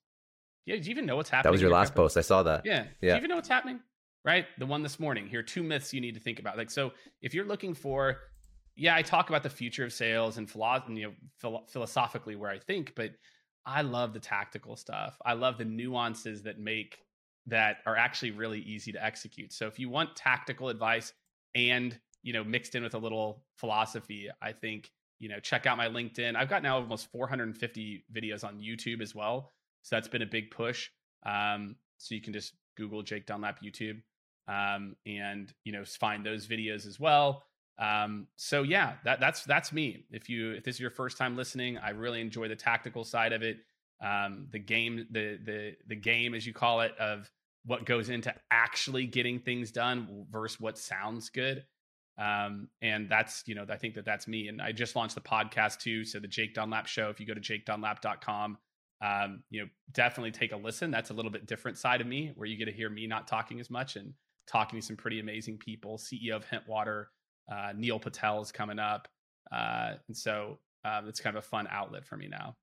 Yeah, do you even know what's happening? That was your, your last company? post. I saw that. Yeah. Yeah. Do you even know what's happening? Right? The one this morning. Here are two myths you need to think about. Like, so if you're looking for, yeah, I talk about the future of sales and, philo- you know, philo- philosophically where I think, but I love the tactical stuff. I love the nuances that make that are actually really easy to execute. So if you want tactical advice and, you know, mixed in with a little philosophy, I think you know, check out my LinkedIn. I've got now almost 450 videos on YouTube as well. So that's been a big push. Um, so you can just Google Jake Dunlap YouTube um, and you know find those videos as well. Um, so yeah, that, that's that's me. If you if this is your first time listening, I really enjoy the tactical side of it. Um, the game, the the the game as you call it, of what goes into actually getting things done versus what sounds good. Um, and that's, you know, I think that that's me. And I just launched the podcast too. So the Jake Dunlap show, if you go to jakedunlap.com, um, you know, definitely take a listen. That's a little bit different side of me where you get to hear me not talking as much and talking to some pretty amazing people. CEO of Hintwater, uh, Neil Patel is coming up. Uh, and so um, it's kind of a fun outlet for me now.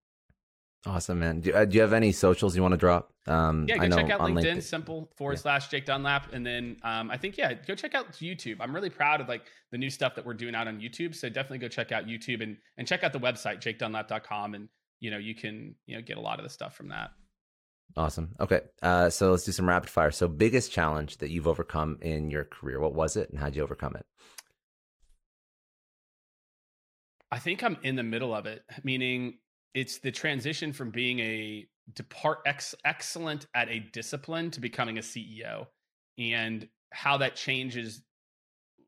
Awesome, man. Do, uh, do you have any socials you want to drop? Um, yeah, go check out LinkedIn, LinkedIn, simple forward yeah. slash Jake Dunlap. And then um, I think, yeah, go check out YouTube. I'm really proud of like the new stuff that we're doing out on YouTube. So definitely go check out YouTube and, and check out the website, jakedunlap.com. And, you know, you can, you know, get a lot of the stuff from that. Awesome. Okay. Uh, so let's do some rapid fire. So biggest challenge that you've overcome in your career, what was it and how'd you overcome it? I think I'm in the middle of it, meaning it's the transition from being a depart ex- excellent at a discipline to becoming a CEO and how that changes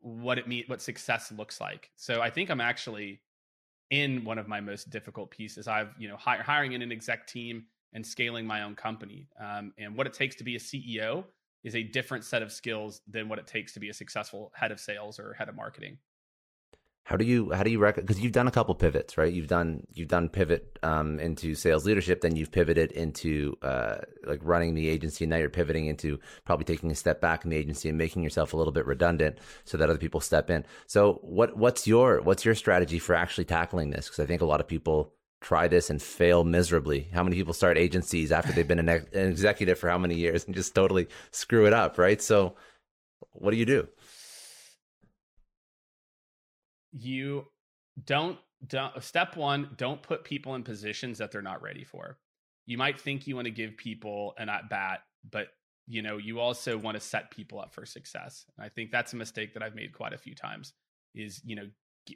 what it mean what success looks like. So I think I'm actually in one of my most difficult pieces. I've you know hi- hiring in an exec team and scaling my own company. Um, and what it takes to be a CEO is a different set of skills than what it takes to be a successful head of sales or head of marketing. How do you how do you reckon? Because you've done a couple pivots, right? You've done you've done pivot um, into sales leadership, then you've pivoted into uh, like running the agency, and now you're pivoting into probably taking a step back in the agency and making yourself a little bit redundant so that other people step in. So what what's your what's your strategy for actually tackling this? Because I think a lot of people try this and fail miserably. How many people start agencies after they've been an, an executive for how many years and just totally screw it up, right? So what do you do? You don't don't step one don't put people in positions that they're not ready for. You might think you want to give people an at bat but you know you also want to set people up for success and i think that's a mistake that i've made quite a few times is you know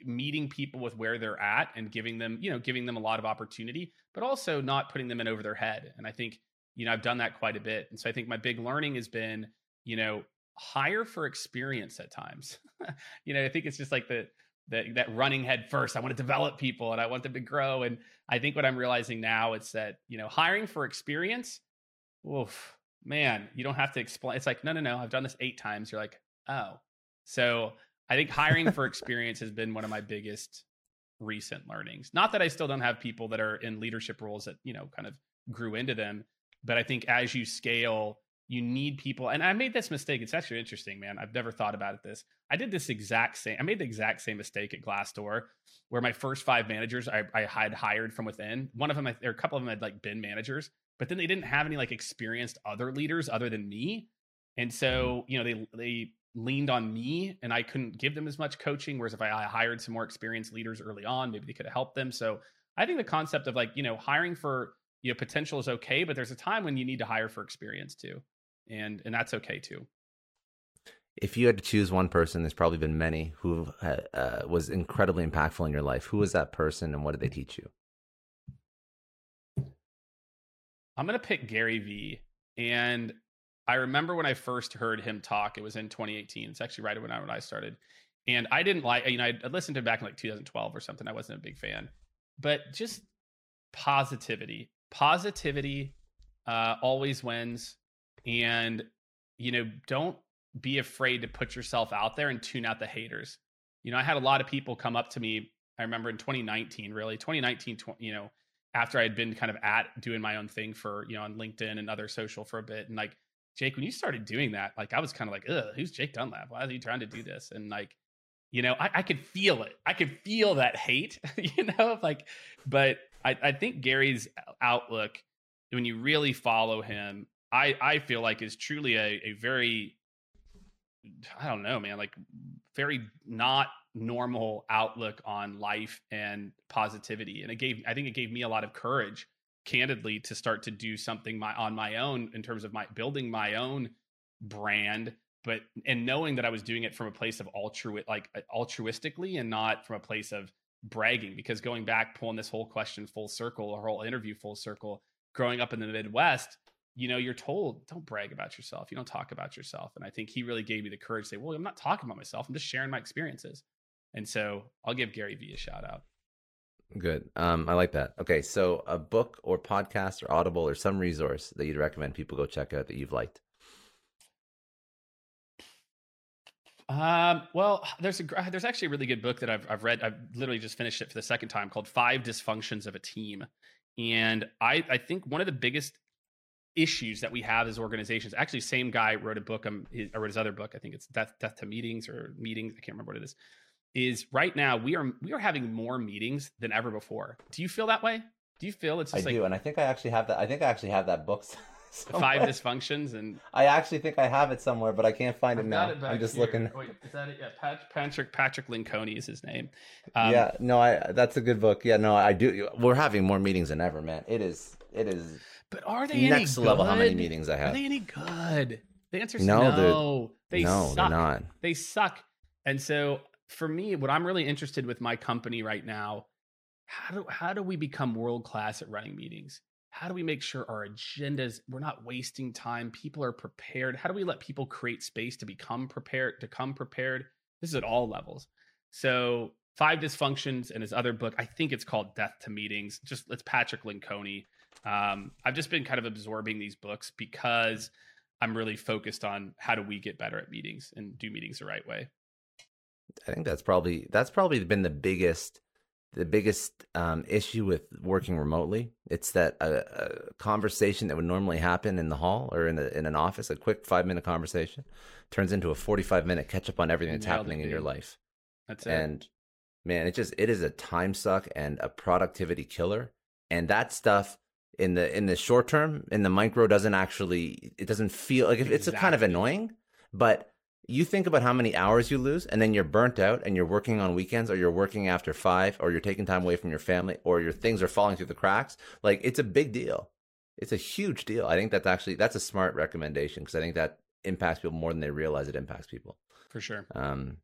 meeting people with where they're at and giving them you know giving them a lot of opportunity but also not putting them in over their head and i think you know i've done that quite a bit and so i think my big learning has been you know hire for experience at times. You know i think it's just like the that that running head first. I want to develop people and I want them to grow. And I think what I'm realizing now is that you know hiring for experience. Oof, man, you don't have to explain. It's like no, no, no. I've done this eight times. You're like, oh, so I think hiring for experience has been one of my biggest recent learnings. Not that I still don't have people that are in leadership roles that you know kind of grew into them, but I think as you scale you need people and i made this mistake it's actually interesting man i've never thought about it this. I did this exact same i made the exact same mistake at glassdoor where my first five managers i, I had hired from within. One of them or a couple of them had like been managers but then they didn't have any like experienced other leaders other than me. And mm-hmm. so you know they they leaned on me and i couldn't give them as much coaching whereas if i, I hired some more experienced leaders early on maybe they could have helped them. So i think the concept of like you know hiring for you know potential is okay but there's a time when you need to hire for experience too and and that's okay too. If you had to choose one person there's probably been many who uh, was incredibly impactful in your life. Who was that person and what did they teach you? I'm going to pick gary vee and i remember when i first heard him talk it was in 2018 it's actually right when i when i started and i didn't like you know i listened to him back in like 2012 or something i wasn't a big fan but just positivity positivity uh, always wins and you know don't be afraid to put yourself out there and tune out the haters. You know i had a lot of people come up to me i remember in 2019 really 2019 you know after i had been kind of at doing my own thing for you know on linkedin and other social for a bit and like jake when you started doing that like i was kind of like Ugh, who's jake dunlap? Why is he trying to do this? And like you know I, I could feel it. I could feel that hate you know like but I, I think gary's outlook when you really follow him I I feel like is truly a, a very I don't know, man, like very not normal outlook on life and positivity. And it gave I think it gave me a lot of courage, candidly, to start to do something my on my own in terms of my building my own brand, but and knowing that I was doing it from a place of altru like altruistically and not from a place of bragging. Because going back, pulling this whole question full circle, or whole interview full circle, growing up in the Midwest, you know, you're told don't brag about yourself. You don't talk about yourself. And I think he really gave me the courage to say, well, I'm not talking about myself. I'm just sharing my experiences. And so I'll give Gary Vee a shout out. Good. Um, I like that. Okay. So a book or podcast or Audible or some resource that you'd recommend people go check out that you've liked. Um, well, there's a there's actually a really good book that I've I've read. I've literally just finished it for the second time called Five Dysfunctions of a Team. And I, I think one of the biggest issues that we have as organizations. Actually, same guy wrote a book. Um, his, or wrote his other book. I think it's Death Death to Meetings or Meetings. I can't remember what it is. Is right now we are we are having more meetings than ever before. Do you feel that way? Do you feel it's? Just I like, do, and I think I actually have that. I think I actually have that book. Five dysfunctions, and I actually think I have it somewhere, but I can't find I've it now. It I'm just here. looking. Wait, is that it? Yeah, Patrick Patrick Lencioni is his name. Um, yeah, no, I that's a good book. Yeah, no, I do. We're having more meetings than ever, man. It is. It is but are they next level? How many meetings I have? Are they any good? The answer is no. no. They no, suck. They're not. They suck. And so for me, what I'm really interested with my company right now, how do how do we become world class at running meetings? How do we make sure our agendas we're not wasting time? People are prepared. How do we let people create space to become prepared to come prepared? This is at all levels. So five dysfunctions and his other book, I think it's called Death to Meetings. Just it's Patrick Lencioni. Um, I've just been kind of absorbing these books because I'm really focused on how do we get better at meetings and do meetings the right way. I think that's probably that's probably been the biggest the biggest um, issue with working remotely. It's that a, a, conversation that would normally happen in the hall or in the, in an office, a quick five minute conversation, turns into a forty five minute catch up on everything that's happening in your life. That's it. And man, it just it is a time suck and a productivity killer. And that stuff in the in the short term in the micro doesn't actually it doesn't feel like exactly. it's a kind of annoying but you think about how many hours you lose and then you're burnt out and you're working on weekends or you're working after five or you're taking time away from your family or your things are falling through the cracks like it's a big deal. It's a huge deal. I think that's actually that's a smart recommendation because i think that impacts people more than they realize it impacts people. For sure. Um,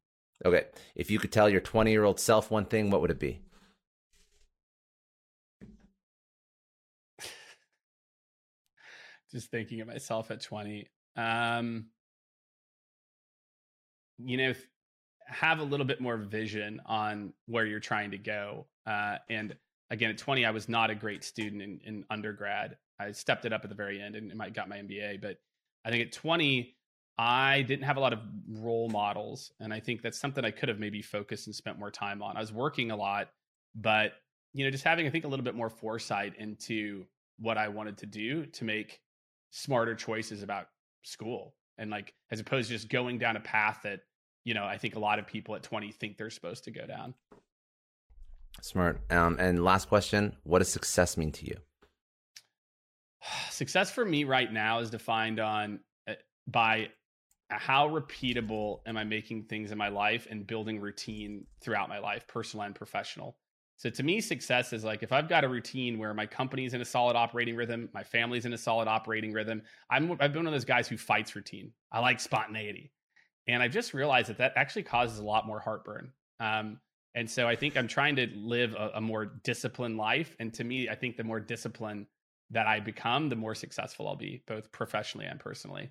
okay. If you could tell your 20 year old self one thing what would it be just thinking of myself at 20 um you know have a little bit more vision on where you're trying to go uh, and again at 20 i was not a great student in, in undergrad. I stepped it up at the very end and got my mba but i think at 20 i didn't have a lot of role models and i think that's something i could have maybe focused and spent more time on. I was working a lot but you know just having i think a little bit more foresight into what i wanted to do to make smarter choices about school and like as opposed to just going down a path that you know i think a lot of people at 20 think they're supposed to go down. Smart. Um, and last question what does success mean to you? Success for me right now is defined on uh, by how repeatable am i making things in my life and building routine throughout my life personal and professional so to me, success is like if I've got a routine where my company's in a solid operating rhythm, my family's in a solid operating rhythm. I'm I've been one of those guys who fights routine. I like spontaneity, and I've just realized that that actually causes a lot more heartburn. Um, and so I think I'm trying to live a, a more disciplined life. And to me, I think the more disciplined that I become, the more successful I'll be, both professionally and personally.